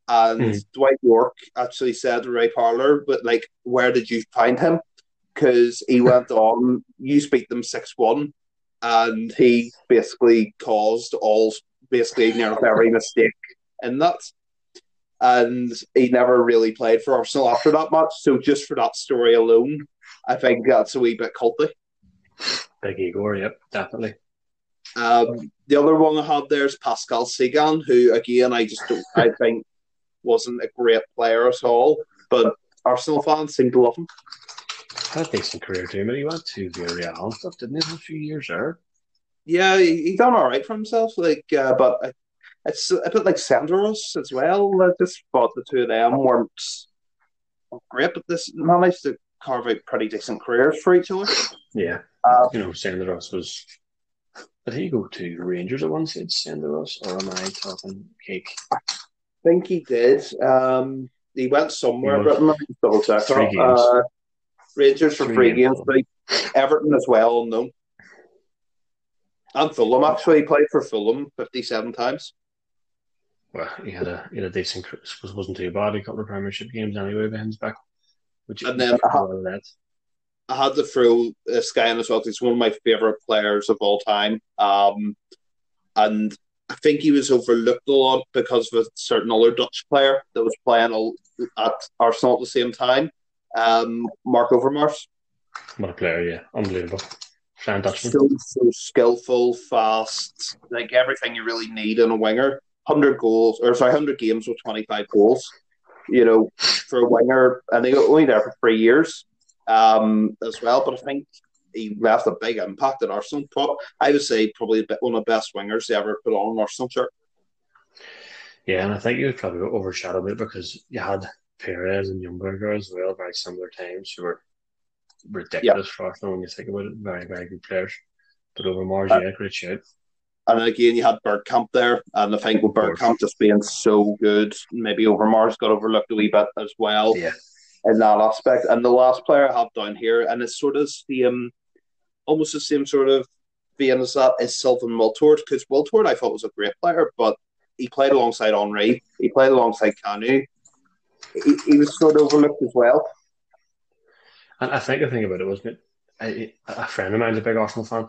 And Mhm. Dwight Yorke actually said to Ray Parlour, but like, where did you find him? Because he went on, you beat them 6 1, and he basically caused all, basically nearly every mistake in that. And he never really played for Arsenal after that match. So just for that story alone, I think that's a wee bit culty. big Igor. Yep, definitely. Um, the other one I had there is Pascal Cygan, who again I just don't, I think wasn't a great player at all, but Arsenal fans seem to love him. Had a decent career too, but he went to Villarreal and stuff, didn't he? A few years there. Yeah, he, he done all right for himself, like, uh, but I, it's a bit like Senderos as well. I just thought the two of them weren't great, but this managed to carve out pretty decent careers for each other. Yeah, Uh, you know, Senderos was. Did he go to Rangers at one stage, Senderos, or am I talking cake? I think he did. Um, he went somewhere. He But me double check. Three games. Uh, Rangers for Three games. But Everton as well. No. And Fulham actually played for Fulham fifty-seven times. Well, he had a he had a decent was wasn't too bad. A couple of Premiership games anyway behind his back, which And then- well, that. I had the throw this guy in as well. He's one of my favorite players of all time. Um, and I think he was overlooked a lot because of a certain other Dutch player that was playing at Arsenal at the same time. Um, Marc Overmars. What a player, yeah, unbelievable. Dutchman. So, so skillful, fast, like everything you really need in a winger. 100 goals, or sorry, 100 games with 25 goals. You know, for a winger, and they were only there for three years um, as well. But I think he left a big impact at Arsenal. Pro- I would say probably one of the best wingers they ever put on an Arsenal shirt. Yeah, and I think he was probably overshadowed a bit because you had Pires and Ljungberg as well, very similar times, who were ridiculous for Arsenal when you think about it. Very, very good players. But Overmars, Uh, yeah, great shout. And again, you had Bergkamp there, and I think with. Bergkamp just being so good, maybe Overmars got overlooked a wee bit as well. Yeah. in that aspect. And the last player I have down here, and it's sort of the um, almost the same sort of vein as that, is Sylvain Wiltord. Because Wiltord I thought was a great player, but he played alongside Henry, he played alongside Kanu. He, he was sort of overlooked as well. And I think the thing about it was that a, a friend of mine's a big Arsenal fan,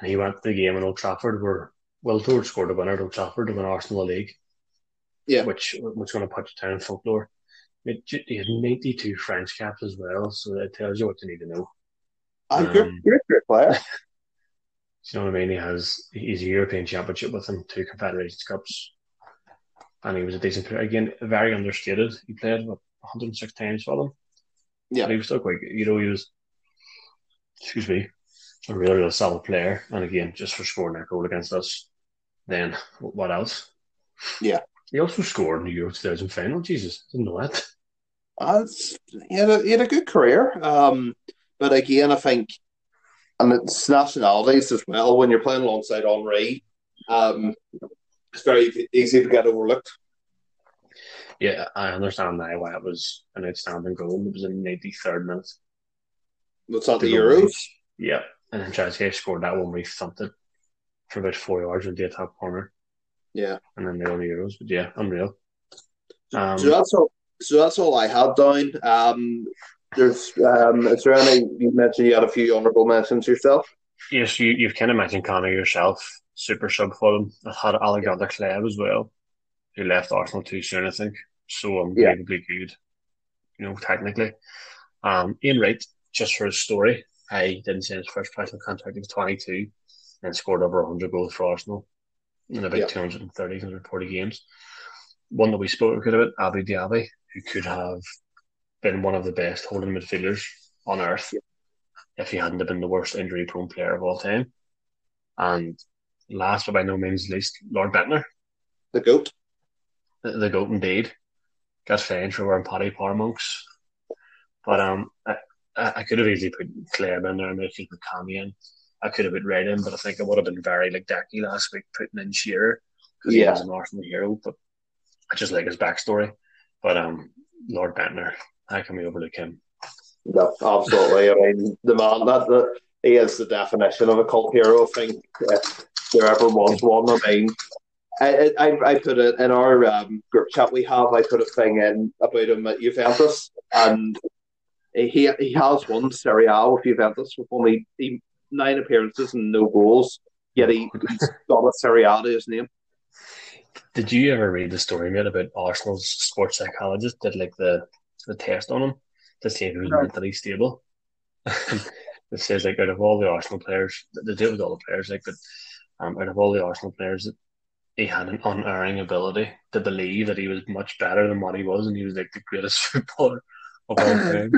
and he went to the game in Old Trafford where Wiltord scored a winner at Old Trafford to win Arsenal the league. Yeah. Which was going to put you down in folklore. It, he had 92 French caps as well, so that tells you what you need to know. And Um, great, great, great player. You know what I mean? He has he's a European Championship with him, two Confederations Cups, and he was a decent player. Again, very understated. He played what 106 times for them. Yeah. but he was still quite. good. You know, he was. Excuse me, a really, really solid player. And again, just for scoring that goal against us, then what else? Yeah. He also scored in the Euro 2000 final. Jesus, didn't know that. Uh, he, had a, he had a good career. Um, but again, I think, and it's nationalities as well. When you're playing alongside Henry, um, it's very easy to get overlooked. Yeah, I understand now why it was an outstanding goal. It was in the 93rd minute. What's not the The. Euros? Yeah, and then Trezeguet scored that one thumped it for about four yards into the top corner, Yeah. and then they only Euros. But yeah, unreal. Um, so that's all. So that's all I had down. Um, there's um, is there any? You mentioned you had a few honourable mentions yourself. yes, you, you've kind of mentioned Connor yourself, super sub for them. I had Alexander Hleb as well, who left Arsenal too soon, I think. So unbelievably good, you know, technically. Um, Ian Wright, just for his story, I didn't say his first professional contract, he was 22 and scored over 100 goals for Arsenal in about Yeah. 230, 240 games. One that we spoke a bit about, Abou Diaby, who could have been one of the best holding midfielders on earth if he hadn't have been the worst injury prone player of all time. And last but by no means least, Lord Bendtner, The goat. the, the goat indeed. Got fined for wearing Paddy Power monks. But um I, I could have easily put Claire in there and maybe put Cammy in. I could have put Red in, but I think I would have been very like Decky last week putting in Shearer because he Yeah. was an Arsenal hero. But I just like his backstory. But um Lord Bendtner, how can we overlook him? No, absolutely. I mean, the man that, that he is the definition of a cult hero. I think if there ever was one. I mean, I I, I put it in our um, group chat we have. I put a thing in about him at Juventus, and he he has won Serie A with Juventus with only he, nine appearances and no goals. Yet he, he's got a Serie A to his name. Did you ever read the story mate about Arsenal's sports psychologist did like the the test on him to see if he was mentally stable? it says like out of all the Arsenal players, they it with all the players, like but um, out of all the Arsenal players, he had an unerring ability to believe that he was much better than what he was, and he was like the greatest footballer of all time.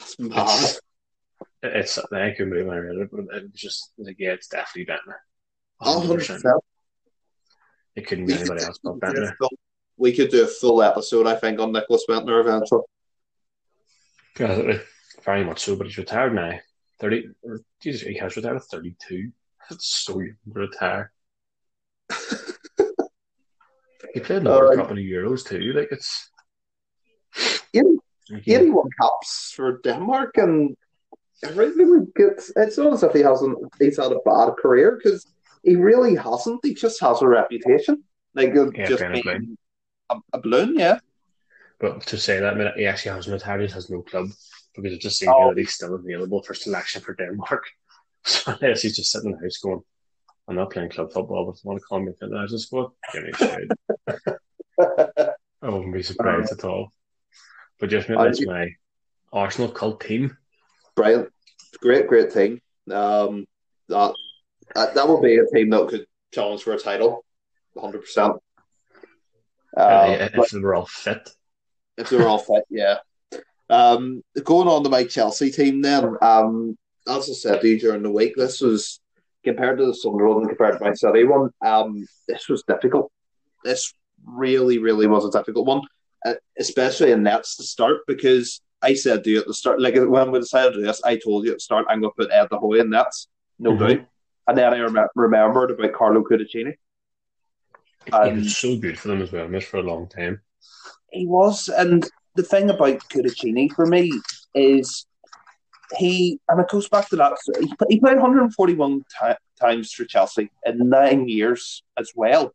It's it's I couldn't believe when I read it, but it was just like yeah, it's definitely Bendtner. Oh, 100%. 100%. It couldn't be anybody else but Bendtner. We could do a full episode, I think, on Nicholas Bendtner eventually. Yeah, very much so, but he's retired now. Thirty, or, Jesus, he has retired at thirty-two. That's so young to retire. he played in the World Cup and the Euros too. Like it's 81 caps for Denmark, and really it's, it's not as if he hasn't he's had a bad career because he really hasn't. He just has a reputation, like yeah, just being a, a, balloon, yeah. But to say that, I mean, he actually hasn't retired. He has no club because it just seems oh. that he's still available for selection for Denmark. So unless he's just sitting in the house going, "I'm not playing club football, but if you want to call me for the national squad, give me a I wouldn't be surprised uh, at all. But just that's my Arsenal cult team. Brilliant, great, great thing. Um, that that, that would be a team that could challenge for a title, hundred percent. Um, if they were all fit. If they were all fit, yeah. Um, going on to my Chelsea team, then, um, as I said to you during the week, this was compared to the Sunderland and compared to my City one. Um, this was difficult. This really, really was a difficult one, uh, especially in nets to start because I said to you at the start, like when we decided to do this, I told you at the start I'm going to put Ed Goey in nets, no mm-hmm. doubt. And then I rem- remembered about Carlo Cudicini. he was so good for them as well, missed for a long time. He was, and the thing about Cudicini for me is he, and it goes back to that. He, played 141 t- times for Chelsea in nine years as well.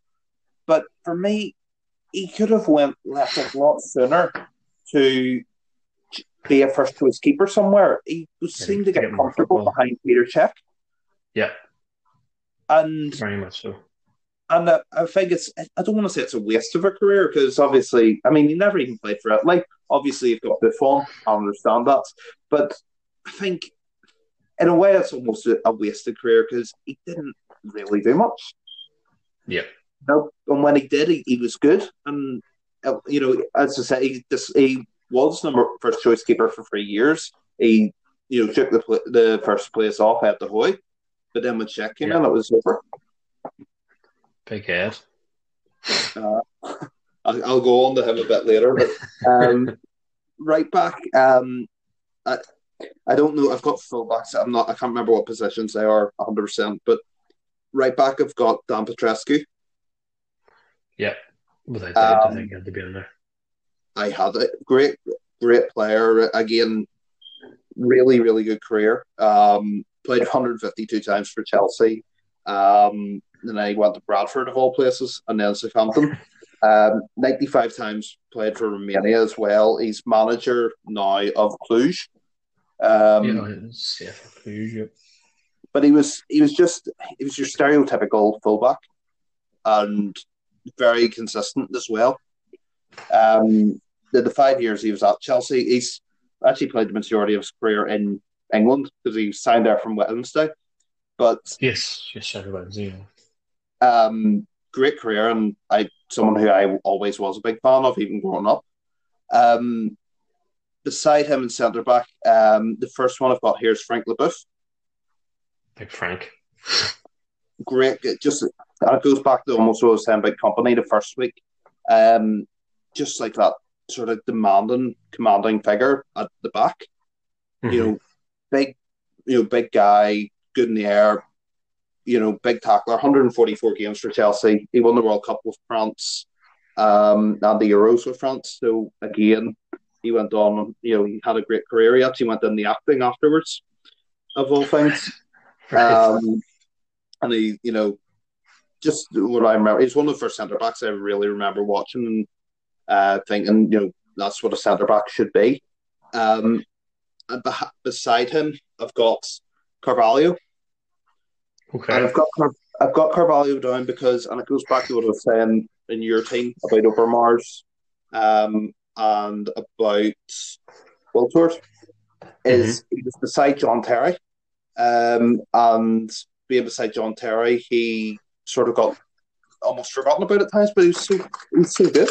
But for me, he could have went left a lot sooner to be a first choice keeper somewhere. He seemed to get comfortable behind Peter Cech. Yeah, and very much so. And uh, I think it's, I don't want to say it's a waste of a career because obviously, I mean, he never even played for it. Like, obviously, you've got Buffon, I understand that. But I think, in a way, it's almost a, a wasted career because he didn't really do much. Yeah. No, and when he did, he, he was good. And, uh, you know, as I said, he, this, he was number first choice keeper for three years. He, you know, took the, the first place off Ed de Goey, But then when Cech came yeah. in, it was over. Big head. Uh, I'll, go on to him a bit later. But um, right back, um, I, I don't know. I've got fullbacks. I'm not. I can't remember what positions they are 100. percent But right back, I've got Dan Petrescu. Yeah, without doubt, um, I think he had to be in there. I had a great, great player. Again, really, really good career. Um, played 152 times for Chelsea. Um, then I went to Bradford of all places, and then Southampton. Um, 95 times played for Romania as well. He's manager now of Cluj. Um, yeah, Cluj. But he was he was just he was your stereotypical fullback, and very consistent as well. Um, the, the five years he was at Chelsea, he's actually played the majority of his career in England because he signed there from Wednesday. But yes, yes, Wednesday. Um, great career, and I someone who I always was a big fan of, even growing up. Um, beside him in centre back, um, the first one I've got here is Frank Leboeuf. Big Frank. Great, just and it goes back to almost what I was saying about Kompany the first week. Um, just like that sort of demanding, commanding figure at the back. Mm-hmm. You know, big, you know, big guy, good in the air, you know, big tackler. 144 games for Chelsea. He won the World Cup with France, um, and the Euros with France. So again, he went on. You know, he had a great career. He actually went in the acting afterwards, of all things. um, and he, you know, just what I remember, he's one of the first centre backs I really remember watching and uh, thinking, you know, that's what a centre back should be. Um, and beside him, I've got Carvalho. Okay. And I've got I've got Carvalho down because, and it goes back to what I was saying in your team about Overmars, um, and about Wiltord, is mm-hmm. he was beside John Terry, um, and being beside John Terry, he sort of got almost forgotten about at times, but he was so he was so good.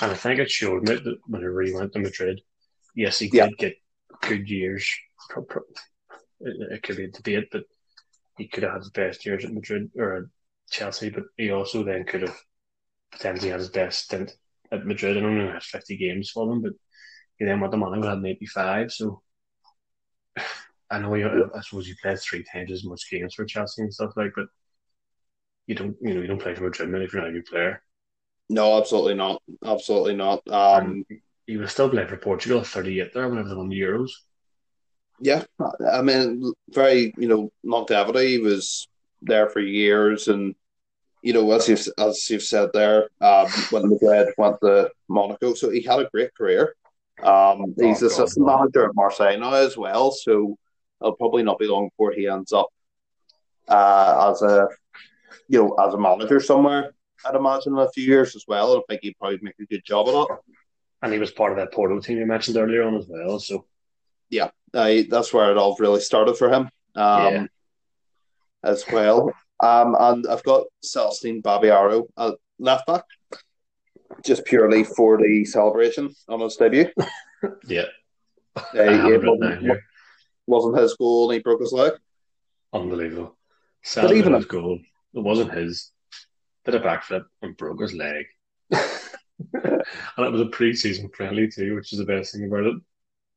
And I think it showed me that whenever he went to Madrid, yes, he yeah. did get good years. It could be a debate, but he could have had his best years at Madrid or Chelsea, but he also then could have potentially had his best stint at Madrid I don't only had 50 games for them, but he then went to Monaco had 85. So I know he, I suppose he played three times as much games for Chelsea and stuff like, but you don't, you know, you don't play for Madrid man if you're not a good player. No, absolutely not. Absolutely not. Um, he was still playing for Portugal 38 there whenever they won the Euros. Yeah, I mean, very you know longevity. He was there for years, and you know as you've as you've said there, um, when Madrid went to Monaco, so he had a great career. Um, he's Oh, assistant God, manager at Marseille now as well, so it'll probably not be long before he ends up uh, as a you know as a manager somewhere. I'd imagine in a few years as well. I think he'd probably make a good job of it. And he was part of that Porto team you mentioned earlier on as well. So Yeah, uh, that's where it all really started for him um, Yeah. as well. Um, and I've got Celestine Babayaro at left back, just purely for the celebration on his debut. yeah, Uh, it it written down wasn't, here. wasn't his goal and he broke his leg. Unbelievable. But Sadly, even his goal. It wasn't his. Did a backflip and broke his leg. and it was a pre-season friendly too, which is the best thing about it.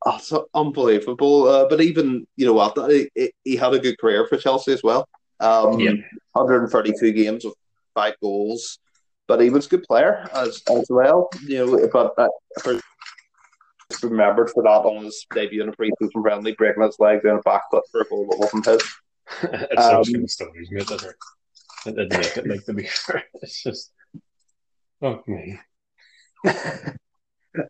Oh, so unbelievable. Uh, but even, you know what, he, he- he had a good career for Chelsea as well. Um, Yeah. 132 games with five goals. But he was a good player as, as well. You know, but uh, for, remembered for that on his debut in a pre-season friendly, breaking his leg doing a backflip for a goal that wasn't his. it's Um, such good stories, mate. That are that didn't make it like to be fair. It's just fuck me.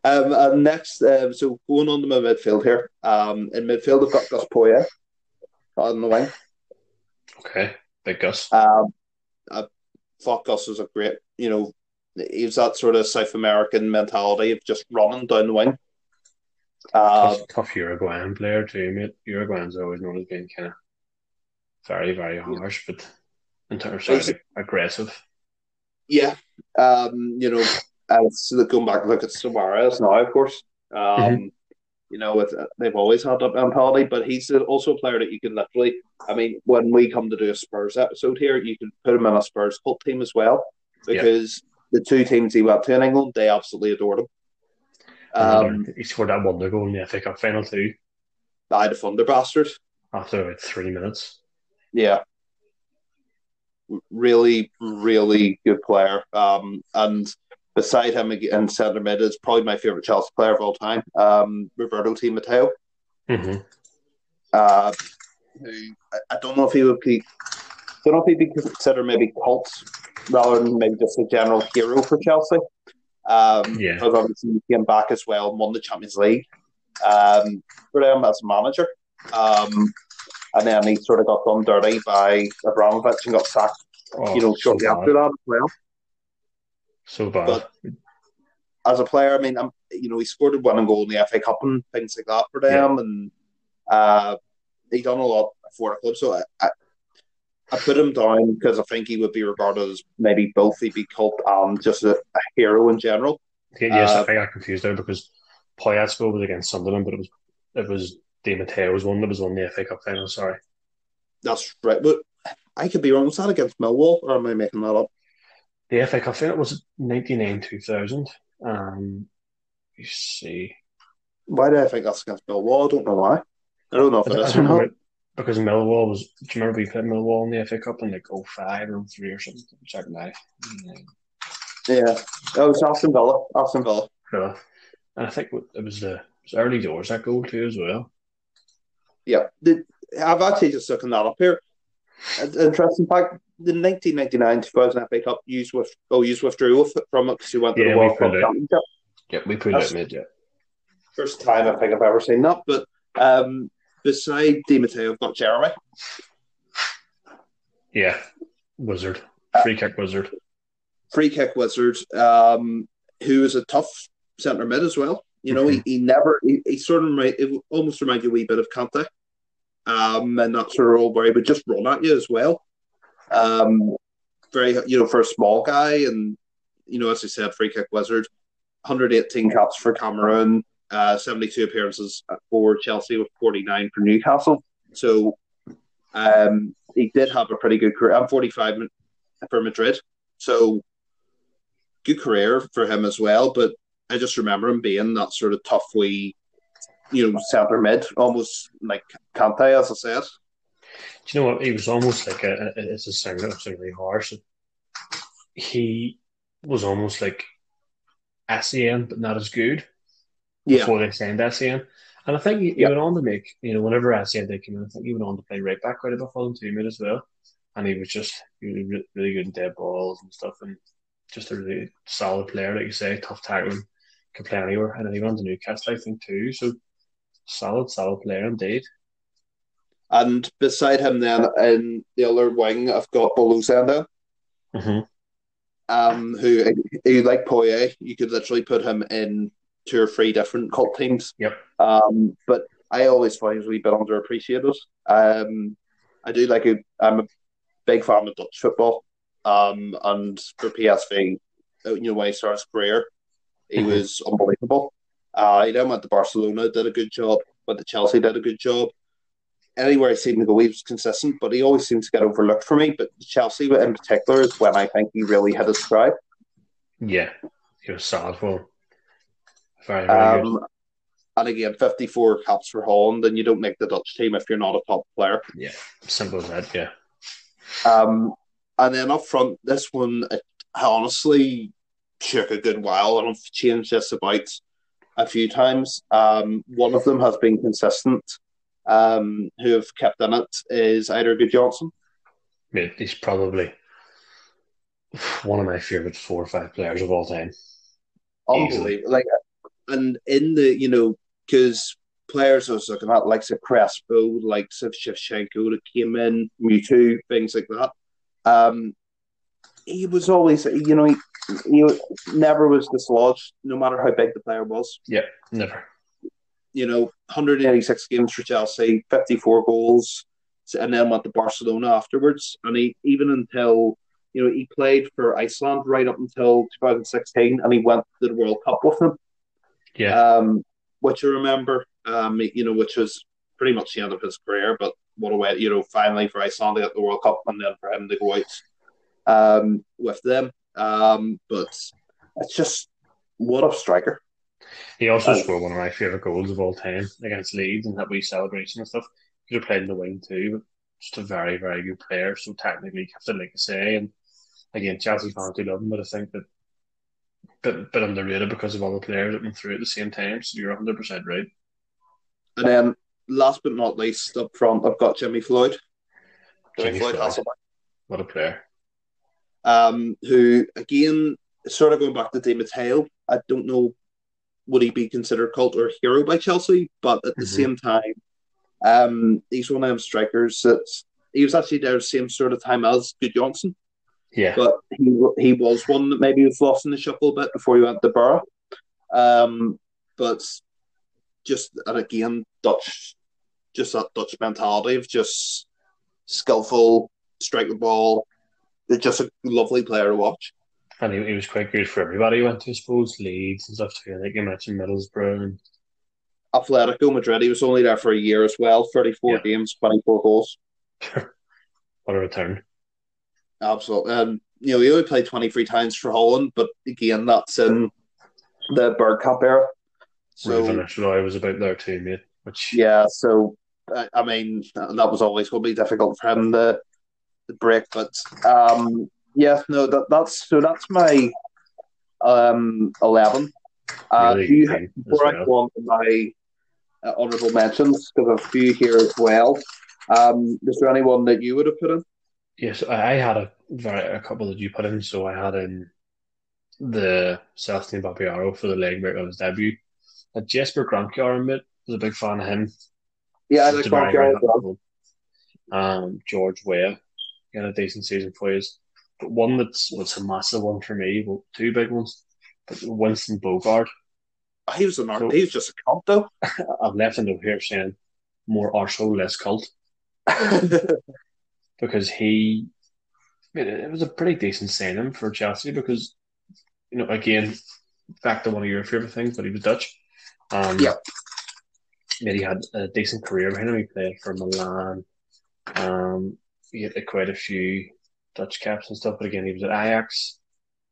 Um, and next, um, so going on to my midfield here. Um, in midfield, I've got Gus Poyet on the wing. Okay, big Gus. Um, I thought Gus was a great, you know, he was that sort of South American mentality of just running down the wing. Uh, tough, tough Uruguayan player too, mate. Uruguayans are always known as being kind of very, very harsh, but in terms of aggressive. yeah, um, you know, and so going back, look at Suarez now, of course. Um, Mhm. You know, it's, they've always had that mentality, but he's also a player that you can literally. I mean, when we come to do a Spurs episode here, you can put him in a Spurs cult team as well because the two teams he went to in England, they absolutely adored him. Um, he scored that wonder goal in the FA Cup final too I the Thunder Bastard. after about three minutes. Yeah. Really, really good player. Um, and beside him in centre mid is probably my favourite Chelsea player of all time, um, Roberto Di Matteo. Mm-hmm. Uh, who I, I don't know if he would be, I don't know if he'd be considered maybe cult rather than maybe just a general hero for Chelsea. Um, Yeah. Because obviously he came back as well and won the Champions League um, for them as a manager. Um, and then he sort of got done dirty by Abramovich and got sacked, Oh, you know, shortly bad. after that as well. So bad. But- As a player, I mean, I'm, you know, he scored a winning goal in the FA Cup and things like that for them, and uh, he done a lot for the club. So I, I, I put him down because I think he would be regarded as maybe both he'd be cult and just a, a hero in general. yes, uh, I got confused there because Poyet's goal was against Sunderland, but it was it was Di Matteo's one that was on the FA Cup final. Sorry, That's right, but I could be wrong. Was that against Millwall, or am I making that up? The FA Cup final was ninety nine two thousand. Um, you see, Why do I think that's against Millwall? I don't know why. I don't know if I it or not. because Millwall was. Do you remember we played Millwall in the FA Cup in like 05 or 03 or something? Check that. Yeah, it was Aston Villa. Aston Villa. Yeah. And I think it was the it was early doors that goal too as well. Yeah, the, I've actually just looking that up here. An Interesting fact: the 1999-2000 FA Cup used with oh used withdrew with, from it because he went to Yeah, the we World Cup pulled out. Championship. Yeah, we put That's- it mid. Yeah. First time I think I've ever seen that. But um, beside Di Matteo, I've got Geremi. Yeah, wizard, free kick wizard. free kick wizard, um, who is a tough centre mid as well. You know, he, he never he, he sort of remind, it almost reminds you a wee bit of Kante, um, and that sort of role would just run at you as well. Um, very you know for a small guy, and you know as I said, free kick wizard, 118 caps for Cameroon, uh, 72 appearances for Chelsea with 49 for Newcastle. So um, he did have a pretty good career. I'm 45 for Madrid, so good career for him as well. But I just remember him being that sort of tough wee, you know, centre mid, almost like Kante, as I said. Do you know what? He was almost like a. a it's a sound really harsh. He was almost like Essien, but not as good. Yeah. before they signed Essien. And I think he, he Yeah. went on to make, you know, whenever Essien did come in, I think he went on to play right back quite a bit for them too, mate, as well. And he was just he was really good in dead balls and stuff, and just a really solid player, like you say, tough tackling, could play anywhere. And then he went to Newcastle, I think, too. So solid, solid player indeed. And beside him, then in the other wing, I've got Bolo Zenden, Mm-hmm. um, who, who like Poyet, you could literally put him in two or three different cult teams. Yep. Um, but I always find he's a wee bit underappreciated. Um, I do like it. I'm a big fan of Dutch football. Um, and for PSV, you know, when he started his career, he Mhm. was unbelievable. Uh, he then went to Barcelona, did a good job. Went to Chelsea, did a good job. Anywhere he seemed to go, he was consistent, but he always seems to get overlooked for me. But Chelsea, in particular, is when I think he really hit his stride. Yeah, he was solid for him. Very, very good. Um, and again, 54 caps for Holland, and you don't make the Dutch team if you're not a top player. Yeah, simple as that, yeah. Um, and then up front, this one, it honestly took a good while, and I've changed this about a few times. Um, one of them has been consistent. Um, who have kept in it is Eidur Gudjohnsen. Mate, he's probably one of my favourite four or five players of all time. Unbelievable. Like, and in the, you know, because players I was looking at, likes of Crespo, likes of Shevchenko that came in, Mutu, things like that. Um, he was always, you know, he, he never was dislodged, no matter how big the player was. Yeah, never. You know, 186 games for Chelsea, 54 goals, and then went to Barcelona afterwards. And he, even until, you know, he played for Iceland right up until 2016, and he went to the World Cup with them Yeah. um, which I remember, um, you know, which was pretty much the end of his career. But what a way, you know, finally for Iceland to get the World Cup and then for him to go out um, with them. Um, but it's just what a striker. He also Uh, scored one of my favourite goals of all time against Leeds and that wee celebration and stuff. Could have played in the wing too, but just a very, very good player. So technically gifted, like I say. And again, Chelsea fans do love him, but I think that bit, bit underrated because of all the players that went through at the same time. So you're 100% right. And then last but not least, up front, I've got Jimmy Floyd. Jimmy, Jimmy Floyd Floyd. Hasselbaink, What a player. Um, who again, sort of going back to Di Matteo, I don't know would he be considered cult or hero by Chelsea, but at the Mhm. same time, um, he's one of them strikers that he was actually there the same sort of time as Gudjohnsen, Yeah. but he he was one that maybe was lost in the shuffle a bit before he went to Boro. Um, but just and again, Dutch, just that Dutch mentality of just skillful, strike the ball. They're just a lovely player to watch. And he, he was quite good for everybody. He went to, I suppose, Leeds and stuff too. I think you mentioned Middlesbrough. And Atletico Madrid, he was only there for a year as well. Thirty-four Yeah. games, twenty-four goals. what a return. Absolutely. Um, you know, he only played 23 times for Holland, but again, that's in the Bird Cup era. So, Van was about there too, mate. Which yeah, so, I I mean, that was always going to be difficult for him to, to break. But, um, yeah, no, that, that's so that's my um, 11. Uh, really do you, team as I go on to my uh, honourable mentions, because a few here as well, um, is there anyone that you would have put in? Yes, I I had a very a couple that you put in. So I had in the Celestine Babayaro for the leg break of his debut. Uh, Jesper Grønkjær, mate, was a big fan of him. Yeah, I like a very, very as well. Um, George Weah, he had a decent season for you. But one that's was a massive one for me, well, two big ones. But Winston Bogarde, He was, an, So- he was just a cult, though. I've left a note here saying more arsehole, less cult. because he, I mean, it was a pretty decent signing for Chelsea because, you know, again, back to one of your favorite things, but he was Dutch. Um, Yeah. I mean, he had a decent career behind him. He played for Milan. Um, he had quite a few Dutch caps and stuff, but again, he was at Ajax,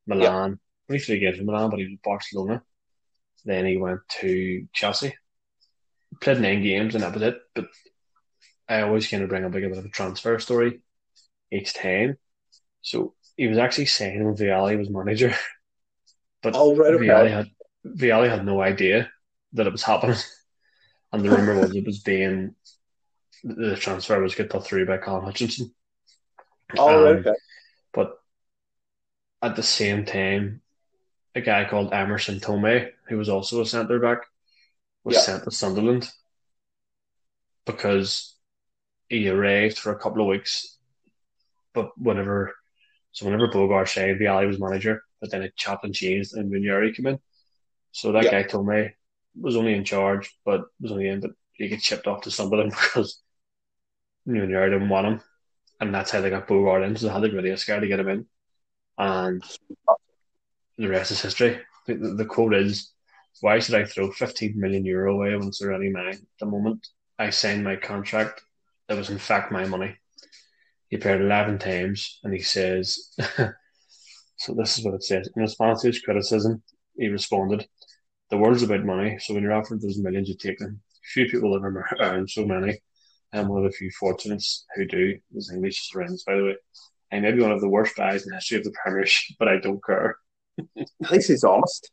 Milan. Only three games for Milan, but he was at Barcelona. Then he went to Chelsea. Played nine games and that was it. But I always kind of bring up like a bit of a transfer story each time. So he was actually saying when Vialli was manager, but Oh, right, okay. Vialli had Vialli had no idea that it was happening, and the rumor was it was being the transfer was get put through by Colin Hutchinson. Oh, Um, okay. But at the same time, a guy called Emerson Thome, who was also a centre back, was Yeah. sent to Sunderland because he arrived for a couple of weeks. But whenever, so whenever Bogarde saved, Vialli was manager, but then it chopped and changed and Ranieri came in. So that Yeah. guy Thome was only in charge, but was only in, but he get shipped off to Sunderland because Ranieri didn't want him. And that's how they got Bogarde in, so they had to scare to get him in. And the rest is history. The, the, the quote is, "Why should I throw 15 million euro away when it's already mine?" At the moment I signed my contract, it was in fact my money. He appeared 11 times, and he says, "So this is what it says." In response to his criticism, he responded, "The world's about money, so when you're offered those millions, you take them. Few people ever earn so many. I'm one of the few fortunates who do." His English is horrendous, by the way. I may be one of the worst guys in the history of the Premiership, but I don't care. At least he's honest.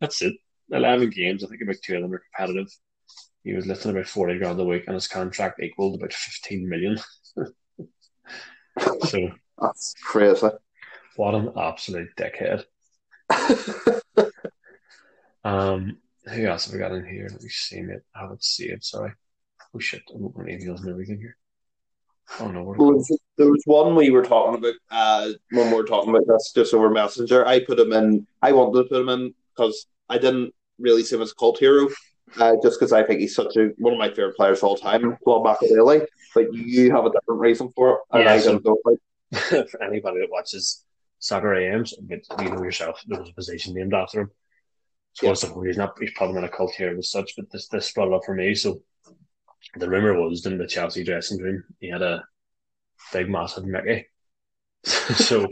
That's it. 11 games, I think about two of them are competitive. He was lifting about 40 grand a week, and his contract equaled about 15 million. so, That's crazy. what an absolute dickhead. Um, who else have we got in here? Let me see it. I haven't it, sorry. Oh shit, I'm opening emails and everything here. Oh no, we're There was, one we were talking about uh, when we were talking about this just over Messenger. I put him in. I wanted to put him in because I didn't really see him as a cult hero, uh, just because I think he's such a one of my favorite players of all time, Claude Makelele. But you have a different reason for it, and Yeah, I so- for anybody that watches soccer AMs, but you know yourself, there was a position named after him. So Yeah. what's the whole he's not he's probably not a cult hero as such, but this this brought it up for me. So the rumor was in the Chelsea dressing room he had a big massive Mickey. so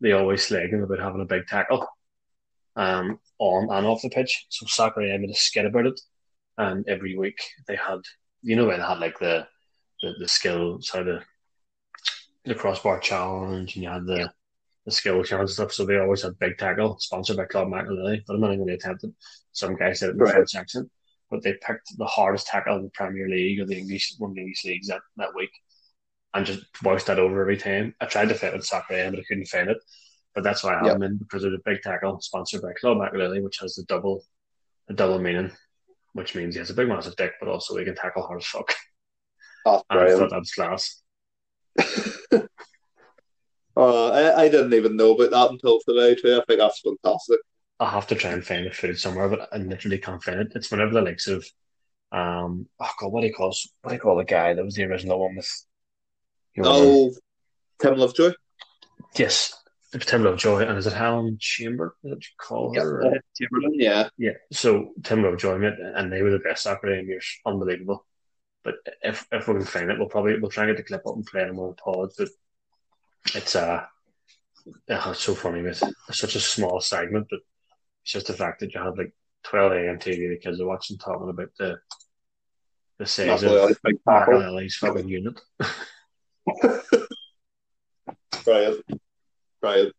they always slag him about having a big tackle. Um on and off the pitch. So AM had a skit about it. And every week they had you know where they had like the the, the skill sort of the crossbar challenge and you had the the skill challenge and stuff. So they always had big tackle sponsored by Claude Makelele, but I'm not even going to attempt it. Some guy said it in the Right. French accent, but they picked the hardest tackle in the Premier League or the English one of the English leagues that, that week and just voiced that over every time. I tried to fit it in soccer AM, but I couldn't find it. But that's why I'm Yep. in because of the big tackle sponsored by Claude Makelele, which has the double the double meaning, which means he has a big massive dick, but also he can tackle hard as fuck. that's And I thought that was class. Uh, I, I didn't even know about that until today too. I think that's fantastic. I'll have to try and find the food somewhere, but I literally can't find it. It's whenever the likes of, um, oh god, what do you call what do you call the guy that was the original one with? you Oh, Tim Lovejoy. yes, Tim Lovejoy, and is it Helen Chamber? Is that what you call her? Uh, Timberland, yeah. Yeah, so Tim Lovejoy, mate, and they were the best soccer years, unbelievable. But if if we can find it, we'll probably we'll try and get the clip up and play it on the pod. But it's uh, oh, it's so funny, mate. It's such a small segment, but it's just the fact that you have like twelve AM TV, the kids are watching, talking about the the size That's of really big tackle. Makelele fucking unit. Brilliant. Brilliant.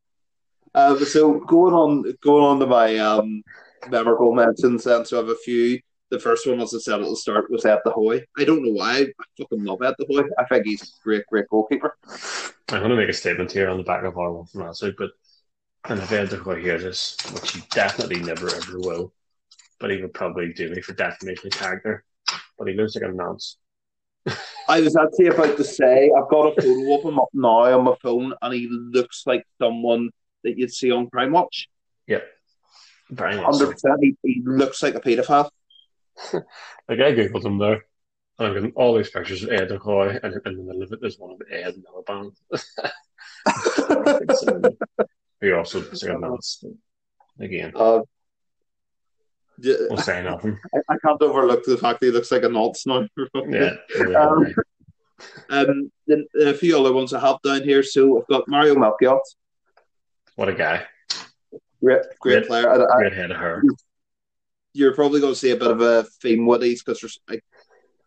Um, so going on going on to my um, memorable mentions then, so I have a few. The first one, as I said at the start, was Ed de Goey. I don't know why. I fucking love Ed de Goey. I think he's a great, great goalkeeper. I'm going to make a statement here on the back of our one from last week, but and if Ed de Goey hears this, which he definitely never ever will, but he would probably do me for defamation of character. But he looks like a nonce. I was actually about to say I've got a photo of him up now on my phone, and he looks like someone that you'd see on Crime Watch. Yep, very much. Hundred percent. He, he looks like a paedophile. Like I googled him there, and I'm getting all these pictures of Ed de Goey, and in the middle of it, there's one of Ed Miliband. Who also looks like a nonce. Again, Uh, yeah, we'll say nothing. I, I can't overlook the fact that he looks like a nonce now. Yeah, really Um, funny. Um, then a few other ones I have down here. So I've got Mario Melchiot, what a guy. great, great Great. player. I, I, Great head of hair. you're probably going to see a bit of a theme with these because there's like,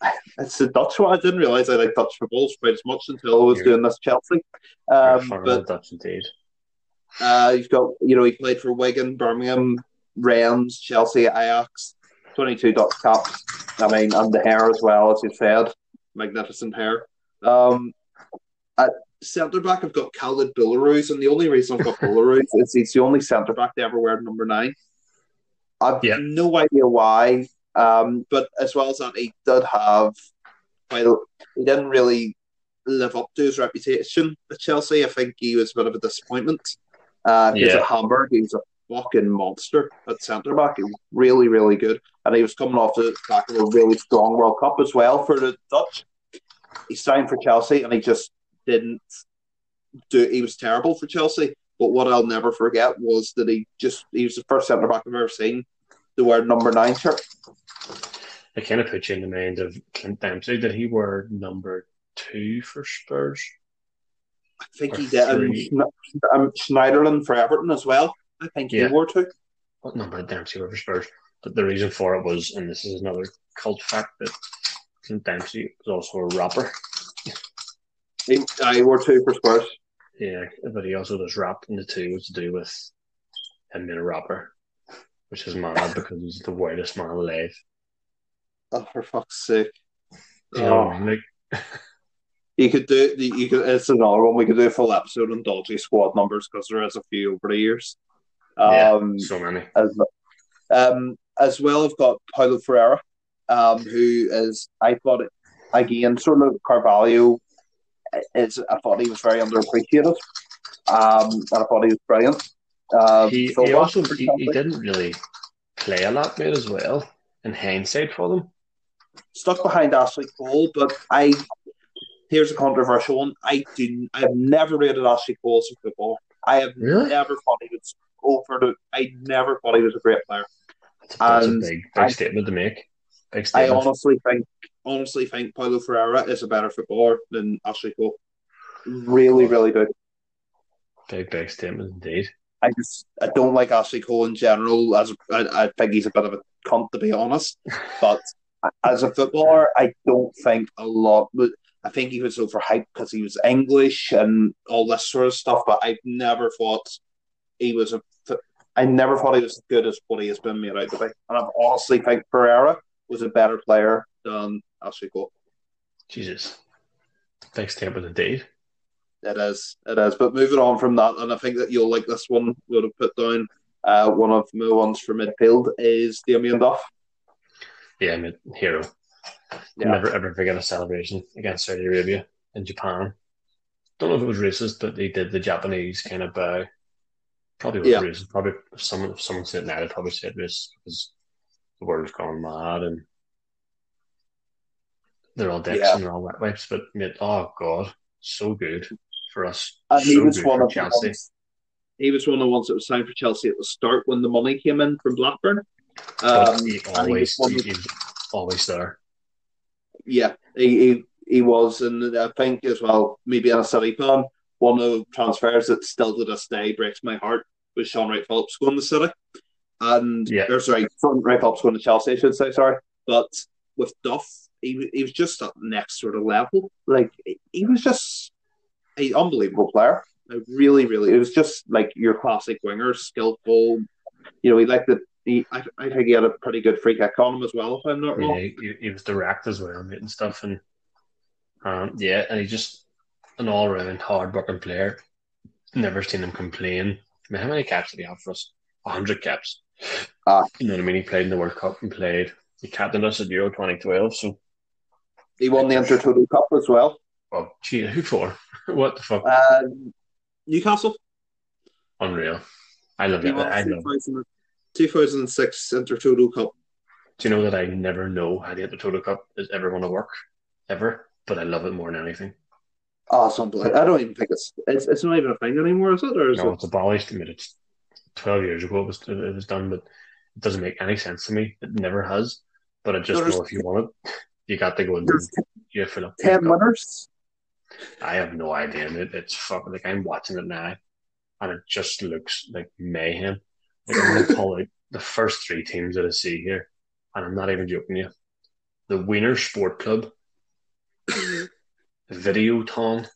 it's a Dutch one. I didn't realize I like Dutch football quite as much until I was Yeah. doing this Chelsea. Very Um, fun but Dutch indeed. Uh, you've got, you know, he played for Wigan, Birmingham, Rennes, Chelsea, Ajax. 22 Dutch caps. I mean, and the hair as well, as you said. Magnificent hair. Um, at centre back, I've got Khalid Boulahrouz, and the only reason I've got Boulahrouz is he's the only centre back to ever wear number nine. I've Yeah. no idea why, um, but as well as that, he did have. Well, he didn't really live up to his reputation at Chelsea. I think he was a bit of a disappointment. Uh, 'cause Yeah. at Hamburg, he was a fucking monster at centre back. He was really, really good, and he was coming off the back of a really strong World Cup as well for the Dutch. He signed for Chelsea, and he just didn't do. He was terrible for Chelsea. But what I'll never forget was that he just he was the first centre back I've ever seen to wear number nine shirt. It kind of puts you in the mind of Clint Dempsey. Did he wear number two for Spurs? I think he did. And. Um, Schneiderlin for Everton as well. I think Yeah. he wore two. What number did Dempsey wear for Spurs? But the reason for it was, and this is another cult fact, that Clint Dempsey was also a rapper. He, uh, he wore two for Spurs. Yeah, but he also does rap, and the two was to do with him being a rapper, which is mad because he's the weirdest man alive. Oh, for fuck's sake! Oh, like, you could do. You could. It's another one. We could do a full episode on dodgy squad numbers because there is a few over the years. Yeah. Um, so many. as um, as well, I've got Paulo Ferreira, um, who is I thought it, again sort of Carvalho. Is I thought he was very underappreciated, um, and I thought he was brilliant. Um, He, so he also he, he didn't really play a lot, mate, as well. In hindsight, for them, stuck behind Ashley Cole, but I here's a controversial one. I do I have never rated Ashley Cole as a footballer. I have Really? never thought he was over the I never thought he was a great player. that's, that's a big, big I- statement to make. Big I statement. honestly think honestly think Paulo Ferreira is a better footballer than Ashley Cole. Really, really do. Big, big statement indeed. I just I don't like Ashley Cole in general. As I, I think he's a bit of a cunt to be honest. But as a footballer, I don't think a lot. But I think he was overhyped because he was English and all this sort of stuff. But I never thought he was a. I never thought he was as good as what he has been made out to be. And I honestly think Pereira was a better player than Ashley Cole. Jesus. Big statement indeed. It is. It is. But moving on from that, and I think that you'll like this one, would have put down uh, one of my ones for midfield is Damien Duff. Yeah, I mean, hero. Yeah. Never ever forget a celebration against Saudi Arabia in Japan. Don't know if it was racist, but they did the Japanese kind of bow. Probably was Yeah. racist. Probably if someone if someone said that, I'd probably said racist because the world's gone mad and they're all dicks Yeah. and they're all wet wipes. But mate, oh god, so good for us. And he was good one for of the Chelsea. ones. He was one of the ones that was signed for Chelsea at the start when the money came in from Blackburn. Um, he and he always was one he, of- always there. Yeah, he, he he was, and I think as well, maybe on a City fan, one of the transfers that still to this day breaks my heart was Shaun Wright-Phillips going to City, and Yeah. or sorry, Shaun Wright-Phillips going to Chelsea, I should say, sorry. But with Duff, he he was just at the next sort of level. Like he was just an unbelievable player. Like, really, really, it was just like your classic winger, skillful. You know, he liked the. He, I, I think he had a pretty good free kick on him as well, if I'm not Yeah, wrong. he, he was direct as well, mate, and stuff, and um, yeah, and he just an all round hard working player. Never seen him complain. I mean, how many caps did he have for us? hundred caps. Ah. You know what I mean? He played in the World Cup and played. He captained us at Euro 2012. So, He won the Intertoto Cup as well. oh, gee, who for? what the fuck? Um, Newcastle. Unreal. I love He it. I love. 2000 2006 Intertoto Cup. Do you know that I never know how the Intertoto Cup is ever going to work, ever? But I love it more than anything. Ah, oh, something. I don't even think it's it's, it's not even a thing anymore, is it? Or is No, it? it's abolished. I mean, it's 12 years ago it was, it was done, but it doesn't make any sense to me. It never has. But I just There's- know if you want it, you got to go and you fill up. ten winners. I have no idea. It, it's fucking like I'm watching it now, and it just looks like mayhem. Like I'm gonna call out the first three teams that I see here, and I'm not even joking you. The Wiener Sport Club, Videoton,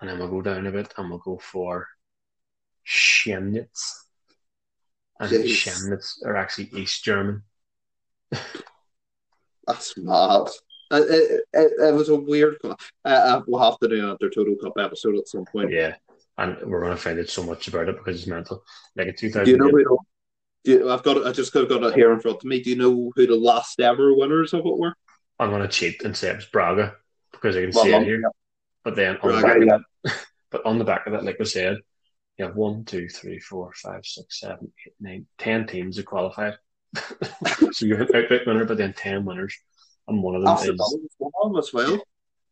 and then we'll go down a bit and we'll go for Chemnitz. And Jeez. Chemnitz are actually East German. That's mad. It, it, it was a weird. Uh, we'll have to do another Total Cup episode at some point. Yeah, and we're going to find out so much about it because it's mental. Like in 2000. Do you know who? Do you, I've got. I just got, got it here in front of me. Do you know who the last ever winners of it were? I'm going to cheat and say it was Braga because I can Well, see it here. But then on the back yeah. of that, but on the back of that, like we said, you have one, two, three, four, five, six, seven, eight, nine, ten teams that qualified. so you're an outright winner, but then ten winners, and one of them Arsenal is was one of them as well.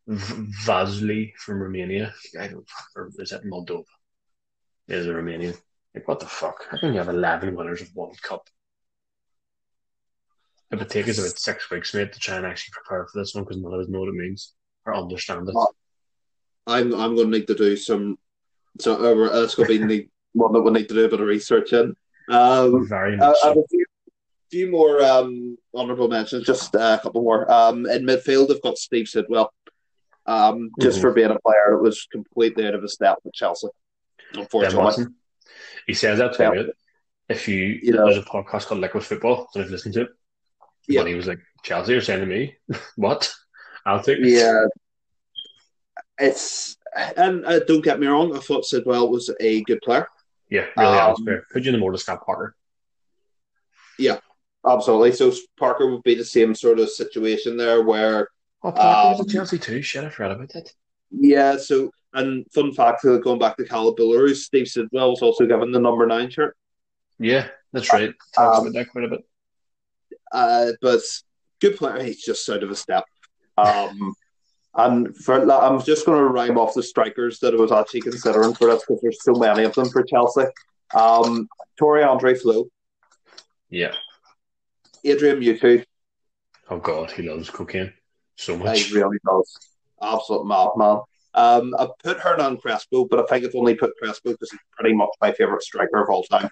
Vaslui from Romania. I don't, or is that Moldova? Is a Romanian. Like what the fuck? How can you have eleven winners of one cup? It would take us about six weeks, mate, to try and actually prepare for this one because none of us know what it means or understand it. I'm I'm going to need to do some. So uh, it's going to be the one that we need to do a bit of research in. Um, Very I, much have so. a few, few more um, honourable mentions, just uh, a couple more. Um, in midfield, they've got Steve Sidwell, um, just Mhm. for being a player that was completely out of his depth with Chelsea. Unfortunately, He says that to Yeah. me. If you, You know. there's a podcast called Liquid Football that I've listened to. it. Yeah. But he was like, Chelsea are saying to me, what? I'll take it. yeah, it's and uh, don't get me wrong, I thought Sidwell was a good player. Yeah, really Um, player. Put you in the mold of Scott Parker. Yeah, absolutely. So Parker would be the same sort of situation there, where Oh, was Um, at Chelsea too. Shit, I forgot about that. yeah. So and fun fact, going back to Khalid Boulahrouz, Steve Sidwell was also given the number nine shirt. Yeah, that's right. Talks Um, about that quite a bit. Uh, but good player. He's just out of a step. Um, and for I'm just going to rhyme off the strikers that I was actually considering for this because there's so many of them for Chelsea. Um, Tore André Flo, Yeah. Adrian Mutu. Oh God, he loves cocaine so much. He really does. Absolute madman. Um, I put Hernan Crespo, but I think I've only put Crespo because he's pretty much my favourite striker of all time.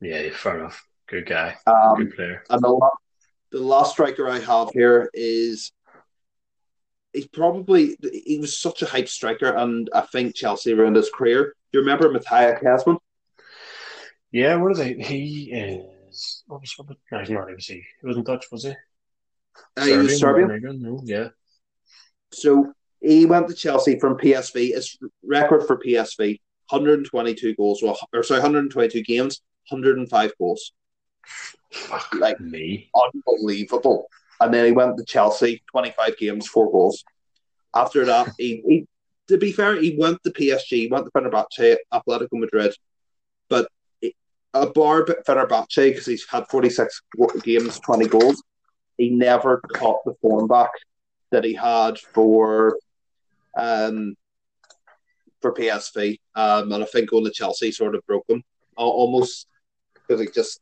Yeah, fair enough. Good guy. Um, Good player. And the, la- the last striker I have here is he's probably he was such a hype striker, and I think Chelsea ruined his career. Do you remember Mateja Kezman? Yeah, what is he? He is. What was what? No, he's not. Was he? He wasn't Dutch, was he? Uh, he was Serbian. Montenegrin? No, yeah. So he went to Chelsea from PSV. His record for PSV: 122 goals, well, or sorry, 122 games, 105 goals. Fuck Like- me. Unbelievable. And then he went to Chelsea, 25 games, four goals. After that, he, he to be fair, he went to PSG, went to Fenerbahce, Atletico Madrid, but a bar Fenerbahce because he's had 46 games, 20 goals. He never caught the form back that he had for um for PSV, um, and I think going to Chelsea sort of broke him al- almost because he just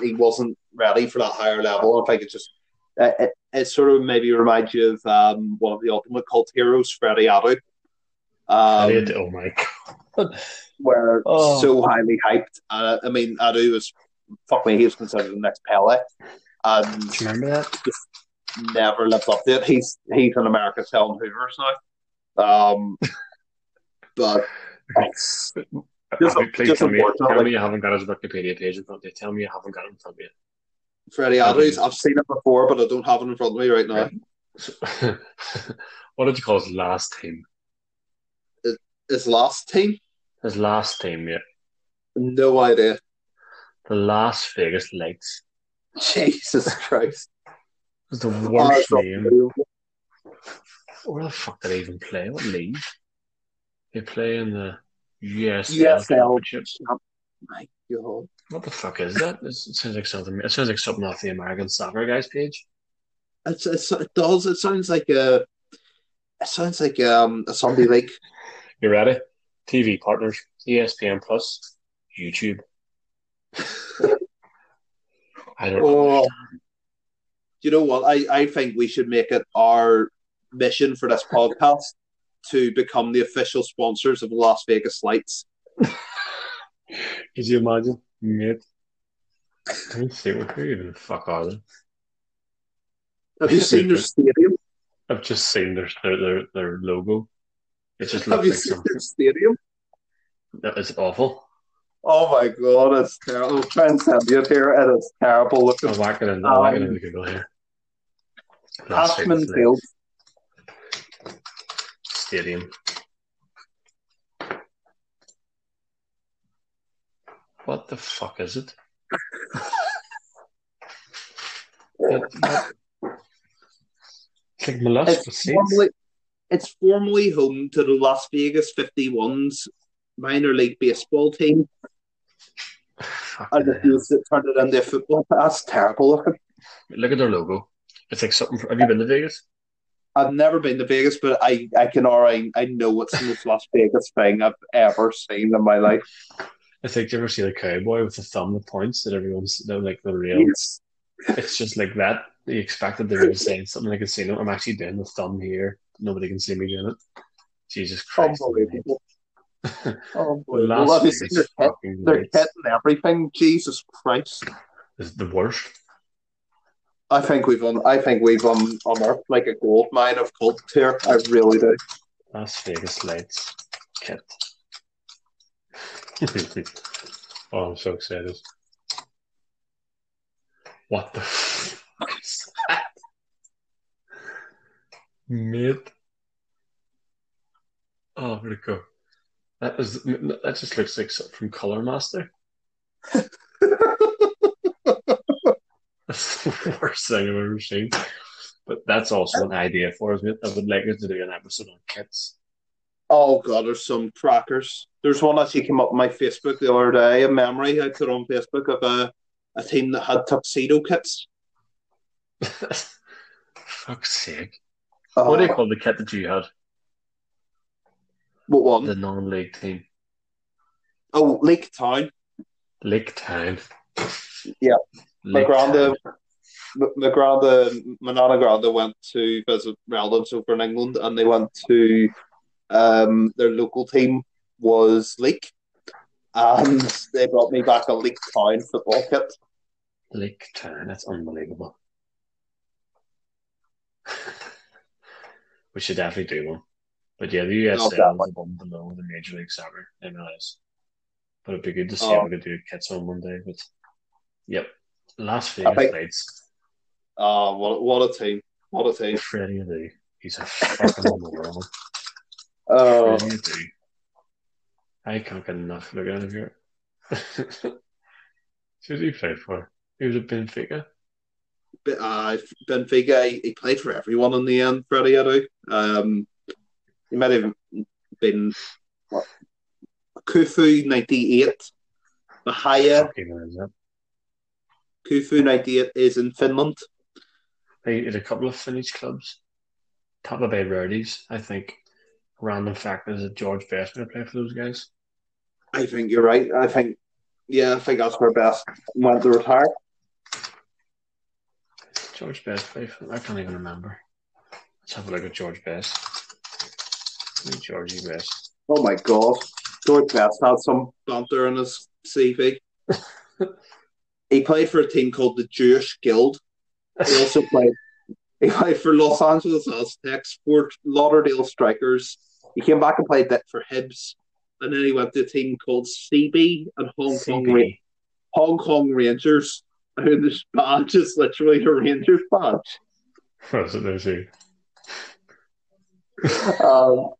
he wasn't ready for that higher level. I think it just it, it, it sort of maybe reminds you of um, one of the ultimate cult heroes, Freddie Adu. Um, Elliot, oh my god. were Oh. so highly hyped. Uh, I mean, Adu was fuck me, he was considered the next Pele, and Do you remember that? never lived up to it. He's he's in America's Helen Hoovers now. Um, but it's Just- Please just tell me, tell me you haven't got his Wikipedia page in front of you. Tell me you haven't got it in front of you. Freddie Adu's. I've seen it before, but I don't have it in front of me right now. What did you call his last team? His last team, His last team, yeah. no idea. The Las Vegas Lights. Jesus Christ! It was the Oh, worst it's name. Where the fuck did they even play? What league? They play in the USL. USL. My God. What the fuck is that? It sounds like something. It sounds like something off the American Soccer Guys page. It's, it's, it does. It sounds like a. It sounds like um, a Sunday league. You ready? TV partners: ESPN Plus, YouTube. I don't know. Oh, you know what? I, I think we should make it our mission for this podcast to become the official sponsors of Las Vegas Lights. Could you imagine, mate? Let me see. Who even the fuck are they? Have you seen their stadium? I've just seen their their their, their logo. It just Have looks you like seen something. their stadium? That is awful. Oh my god, it's terrible. I'll try and send you it here, and it's terrible looking. It in. I'll whack it Um, Google here. Cashman Field. Stadium. What the fuck is it? It's like It's formerly, it's formerly home to the Las Vegas 51s minor league baseball team. Fucking And refused to turn it into a football. That's terrible looking. Look at their logo. It's like something. Have you been to Vegas? I've never been to Vegas, but I, I can already I know what's the most Las Vegas thing I've ever seen in my life. Like, do you ever see the cowboy with the thumb that points that everyone's they're like the real? Yes. It's just like that. You expected they were saying something like a scene. I'm actually doing the thumb here. Nobody can see me doing it. Jesus Christ. Unbelievable. Oh, Unbelievable. Las Have you seen their kit? Their kit and everything. Jesus Christ. is the worst. I think we've un- I think we've un- unearthed like a gold mine of cult here. I really do. Las Vegas lights kit. oh, I'm so excited. What the fuck is that? Mate. Oh, where'd it go? That is that just looks like something from Color Master. That's the worst thing I've ever seen. But that's also an idea for us. I would like us to do an episode on kits. Oh god, there's some crackers. There's one actually came up on my Facebook the other day, a memory I put on Facebook of a, a team that had tuxedo kits. Fuck's sake. Uh, What do you call the kit that you had? What one? The non league team. Oh, Lake Town. Lake Town. Yeah. My Lake granda, Town. m- my granda, my nana granda went to visit relatives over in England, and they went to um, their local team was Lake, and they brought me back a Lake Town football kit. Lake Town. That's unbelievable. we should definitely do one. But yeah, the USL is one below the Major League Soccer, MLS. But it'd be good to see Oh. if we could do a kits on one day. But yep. Las Vegas think- Lights. Oh, what what a team! What a team! Freddie Adu. He's a fucking moron. Oh, Freddie. I can't get enough looking at him here. Who did he play for? He was at Benfica. But, uh, Benfica, he, he played for everyone in the end, Freddie Adu. Um, he might have been, what, Kufu 98, Mahaya, Fucking hell, is that? Kufu 98 is in Finland. They had a couple of Finnish clubs. Tampa Bay Verdes, I think. Random fact is that George Best going to play for those guys. I think you're right. I think, yeah, I think that's where Best went to retire. George Best played for. I can't even remember. Let's have a look at George Best. Who's Georgie Best. Oh my God. George Best had some banter in his CV. he played for a team called the Jewish Guild. He also played. He played for Los Angeles Aztecs, Fort Lauderdale Strikers. He came back and played that for Hibs, and then he went to a team called CB and Hong Kong Ra- Hong Kong Rangers. Who the badge is literally a Rangers badge. What it there too? Um,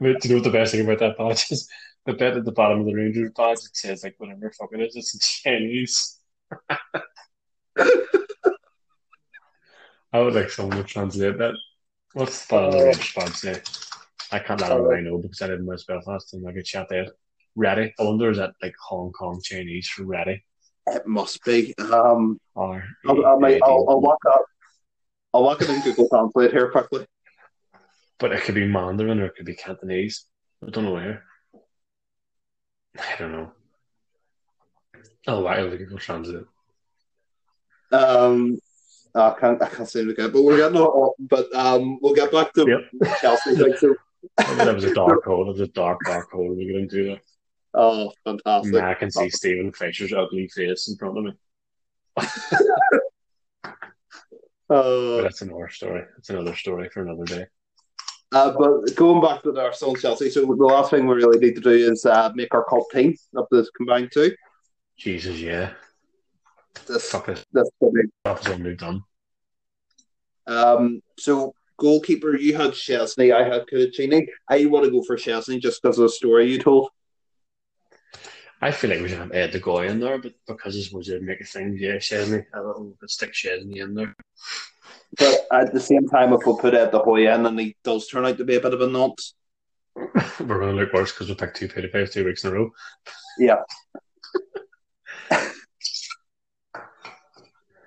do you know what the best thing about that badge is? The bit at the bottom of the Rangers badge, it says like whatever fuck it is, it's in Chinese. I would like someone to translate that. What's the bottom of the Rangers badge say? I can't let everybody know because I didn't West Belfast and I get shot there. Ready. I wonder is that like Hong Kong Chinese for ready? it must be. Um, Or I'll, I'll, I'll, I'll walk up. I'll walk up in Google Translate here quickly. But it could be Mandarin or it could be Cantonese. I don't know where. I don't know. Oh, I wow, the Google Translate. Um, I can't. I can't seem to get. But we're getting. All, but um, we'll get back to Yep. Chelsea. Like, so, that was a dark hole. It was a dark, dark hole we get into there. oh, fantastic! Now I can see Stephen Fisher's ugly face in front of me. But Uh, that's another story. That's another story for another day. Uh, but going back to the Arsenal Chelsea, so the last thing we really need to do is uh, make our cult team of this combined two. Jesus, yeah. This, Fuck this. this could be- Stuff is all moved on. Um, so goalkeeper, you had Szczesny, I had Cudicini. I want to go for Szczesny just because of the story you told. I feel like we should have Ed de Goey in there, but because it's was to make a thing, yeah, Szczesny, a little bit stick Szczesny in there. But at the same time, if we put Ed de Goey in and he does turn out to be a bit of a nonce, We're going to look worse because we picked two pedophiles two weeks in a row. yeah.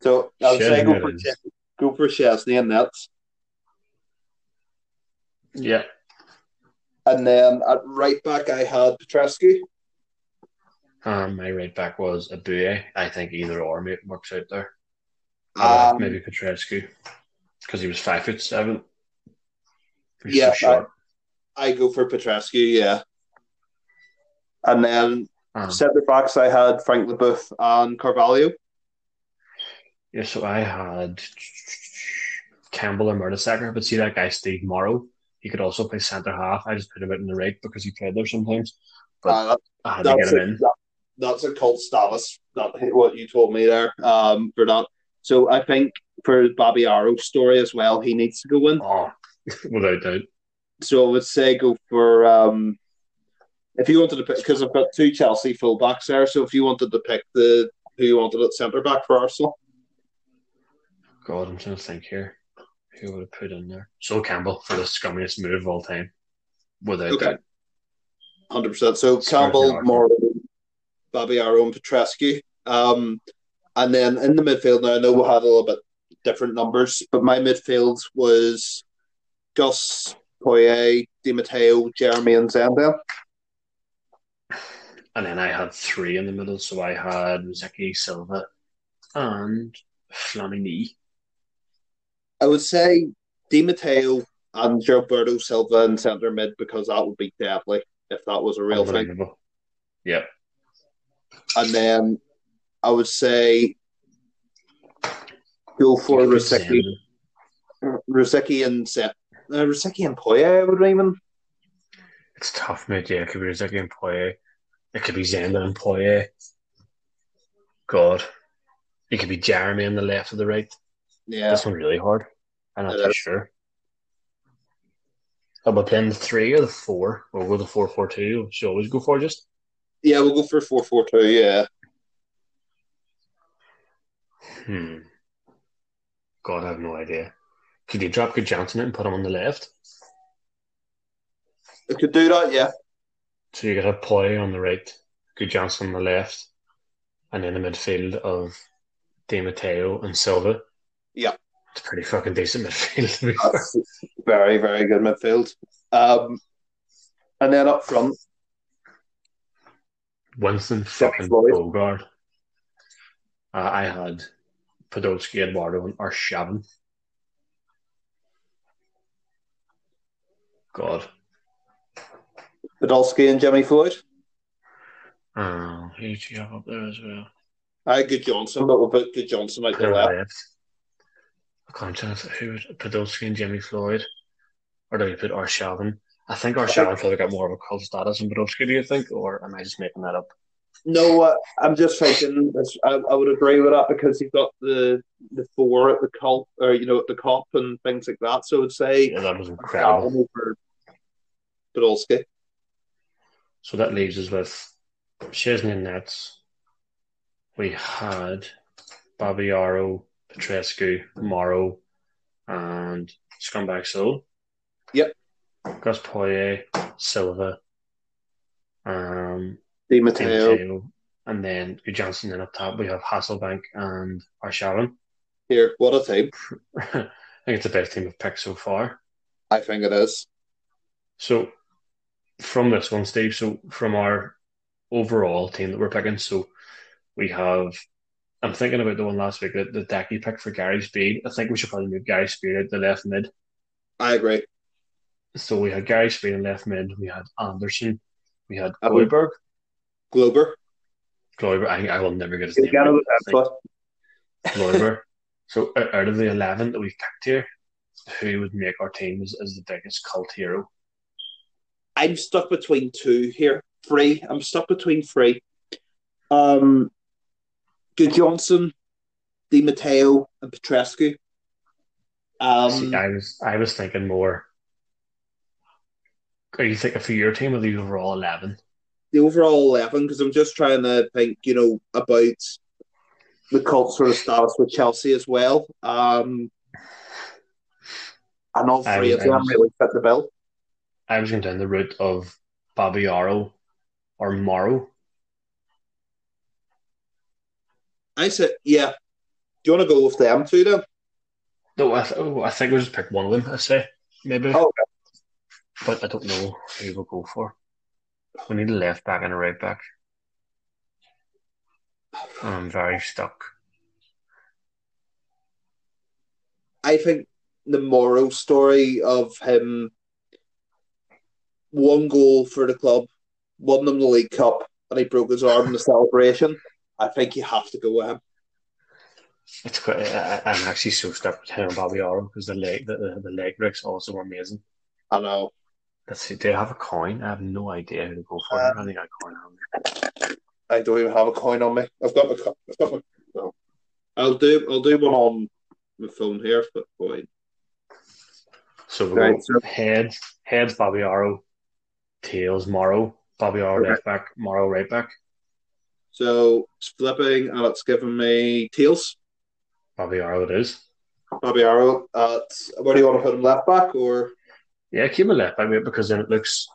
so I would say go for. Ches- go for Szczesny and nets, Yeah. and then at right back I had Petrescu. Um, my right back was Eboué. I think either or maybe works out there. Uh, Um, maybe Petrescu because he was five foot seven. He was Yeah, so short. I go for Petrescu, yeah. And then Um, centre backs I had Frank LeBoeuf and Carvalho. yeah, so I had Campbell or Mertesacker, but see that guy Steve Morrow. He could also play centre half. I just put him out in the right because he played there sometimes. But Uh, I had to get that's, him a, in. that- that's a cult status. That what you told me there. Um, for that. So I think for Babayaro's story as well, he needs to go in. Oh, without doubt. So I would say go for um, if you wanted to pick because I've got two Chelsea fullbacks there. So if you wanted to pick the who you wanted at centre back for Arsenal, God, I'm trying to think here. Who would have put in there? So Campbell for the scummiest move of all time. Without Okay. doubt. hundred percent. So Campbell, Morrow, Babayaro, and Petrescu. Um, and then in the midfield now, I know we had a little bit different numbers, but my midfield was Gus, Poyet, Di Matteo, Geremi, and Zenden. And then I had three in the middle, so I had Zeki Silva and Flamini. I would say Di Matteo and Gilberto Silva in centre mid because that would be deadly if that was a real thing. Yep. And then I would say go for You could put Rosicky, Zen- Rosicky and Set. Uh, Rosicky and Poyet, I would even. It's tough, mate. Yeah, it could be Zeki and Poyet. It could be Zenden and Poyet. God. It could be Geremi on the left or the right. Yeah. This one's really hard. I'm not It too is. sure. How about playing the three or the four? Or go the four four two? Should always go for just. Yeah, we'll go for 4 4 2. Yeah. Hmm. God, I have no idea. Could you drop Gudjohnsen in and put him on the left? We could do that, yeah. So you could have Poyet on the right, Gudjohnsen on the left, and in the midfield of Di Matteo and Silva. Yeah. It's a pretty fucking decent midfield. to be fair. That's very, very good midfield. Um, and then up front, Winston fucking. Bogarde. Uh, I had Podolski, Eduardo, and Arshavin. God. Podolski and Jimmy Floyd. Uh, who did you have up there as well? I had Gudjohnsen, but we'll put Gudjohnsen out Put the him left. left. I can't tell who would Podolski and Jimmy Floyd. Or do you put Arshavin? I think Arshavin probably got more of a cult status than Podolski, do you think? Or am I just making that up? No, uh, I'm just thinking. I, I would agree with that because he's got the the four at the Kop, or you know, at the Kop and things like that. So I would say Yeah, that was incredible. Podolski. So that leaves us with Szczesny and Nets. We had Babayaro, Petrescu, Morrow, and Scumbag Sol. Yep. Gus Poyet, Silva, um, Di Matteo. Matteo, and then Gudjohnsen. Then up top we have Hasselbaink and Arshavin. Here, what a team! I think it's the best team we've picked so far. I think it is. So from this one, Steve, so from our overall team that we're picking, so we have I'm thinking about the one last week, the, the Decky pick for Gary Speed. I think we should probably move Gary Speed out the left mid. I agree. So we had Gary Speed in left mid, we had Anderson, we had I would- Goldberg. Glober. Glover, I, I will never get his You name right. it with I that think foot. Glover. So out out of the eleven that we've picked here, who would make our team as, as the biggest cult hero. I'm stuck between two here. Three. I'm stuck between three. Um, Gudjohnsen, Di Matteo, and Petrescu. Um, See, I was I was thinking more. Are you thinking for your team or the overall eleven? The overall eleven, because I'm just trying to think, you know, about the cult sort of status with Chelsea as well. Um, and all three of them really fit the bill. I was going down the route of Babayaro or Morrow. I said, yeah. Do you want to go with them two then? No, I, th- oh, I think we'll just pick one of them. I say maybe, Oh, but I don't know who we'll go for. We need a left back and a right back. I'm very stuck. I think the moral story of him one goal for the club, won them the League Cup, and he broke his arm in the celebration. I think you have to go with him. It's quite. I, I'm actually so stuck with him and Babayaro because the leg, the, the, the leg breaks also were amazing. I know. Let's see. Do I have a coin? I have no idea who to go for. I don't um, think I have a coin on me. I don't even have a coin on me. I've got my. co- I've got my. No. I'll do. I'll do one on my phone here. But boy, So we'll Right, go so- head, heads Babayaro, tails Morrow, Babayaro Okay. left back, Morrow right back, so it's flipping, and it's giving me tails. Babayaro it is. Babayaro. Uh, At where do you want to put him? Left back or? Yeah, keep him left back mate, because then it looks.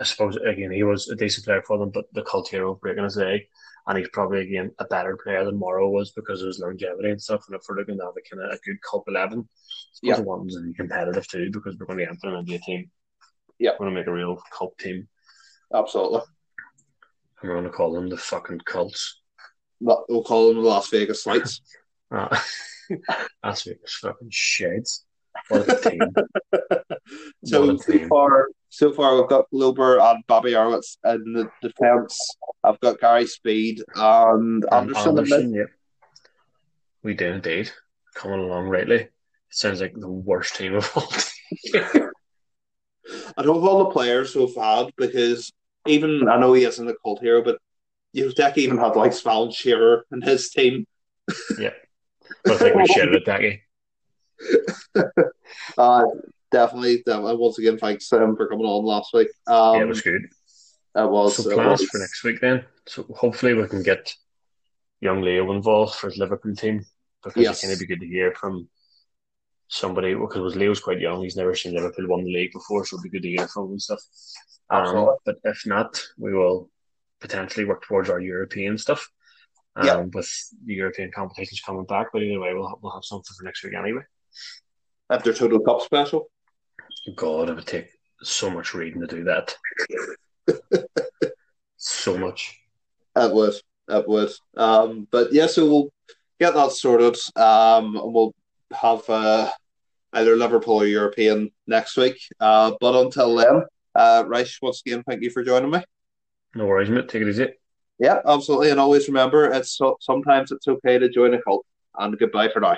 I suppose again he was a decent player for them, but the cult hero breaking his leg, and he's probably again a better player than Morrow was because of his longevity and stuff. And if we're looking to have a kind of a good cult eleven, I Yeah. the ones be competitive too because we're going to be enter into a team. Yeah. we're going to make a real cult team, Absolutely. and we're going to call them the fucking cults. We'll call them the Las Vegas Lights. Uh, Las Vegas fucking sheds. What a team! so so far, so far we've got Lober um, and Bobby Arwitz in the defence. I've got Gary Speed and And Anderson. mid. yep. We do indeed. Coming along rightly. It sounds like the worst team of all. I don't have all the players we've had because even I know he isn't a cult hero, but Uzek even had like Sval Shearer in his team. but I think we shared it, Daggy. Uh, definitely, definitely. Once again, thanks him for coming on last week. Um, yeah, it was good. It was. So plans was. for next week then. So hopefully we can get young Leo involved for his Liverpool team because Yes. it's going to be good to hear from somebody because Leo's quite young. He's never seen Liverpool won the league before, so it'll be good to hear from him and stuff. Um, but if not, we will potentially work towards our European stuff. Um, Yeah. with the European competitions coming back, but either way, we'll we'll have something for next week anyway. After Total Cup special. God, it would take so much reading to do that. so much. It would. It would. Um, but yeah, so we'll get that sorted. Um, and we'll have uh, either Liverpool or European next week. Uh, but until then, uh, once again, thank you for joining me. No worries, mate. Take it easy. Yeah, absolutely. And always remember, it's sometimes it's okay to join a cult. And goodbye for now.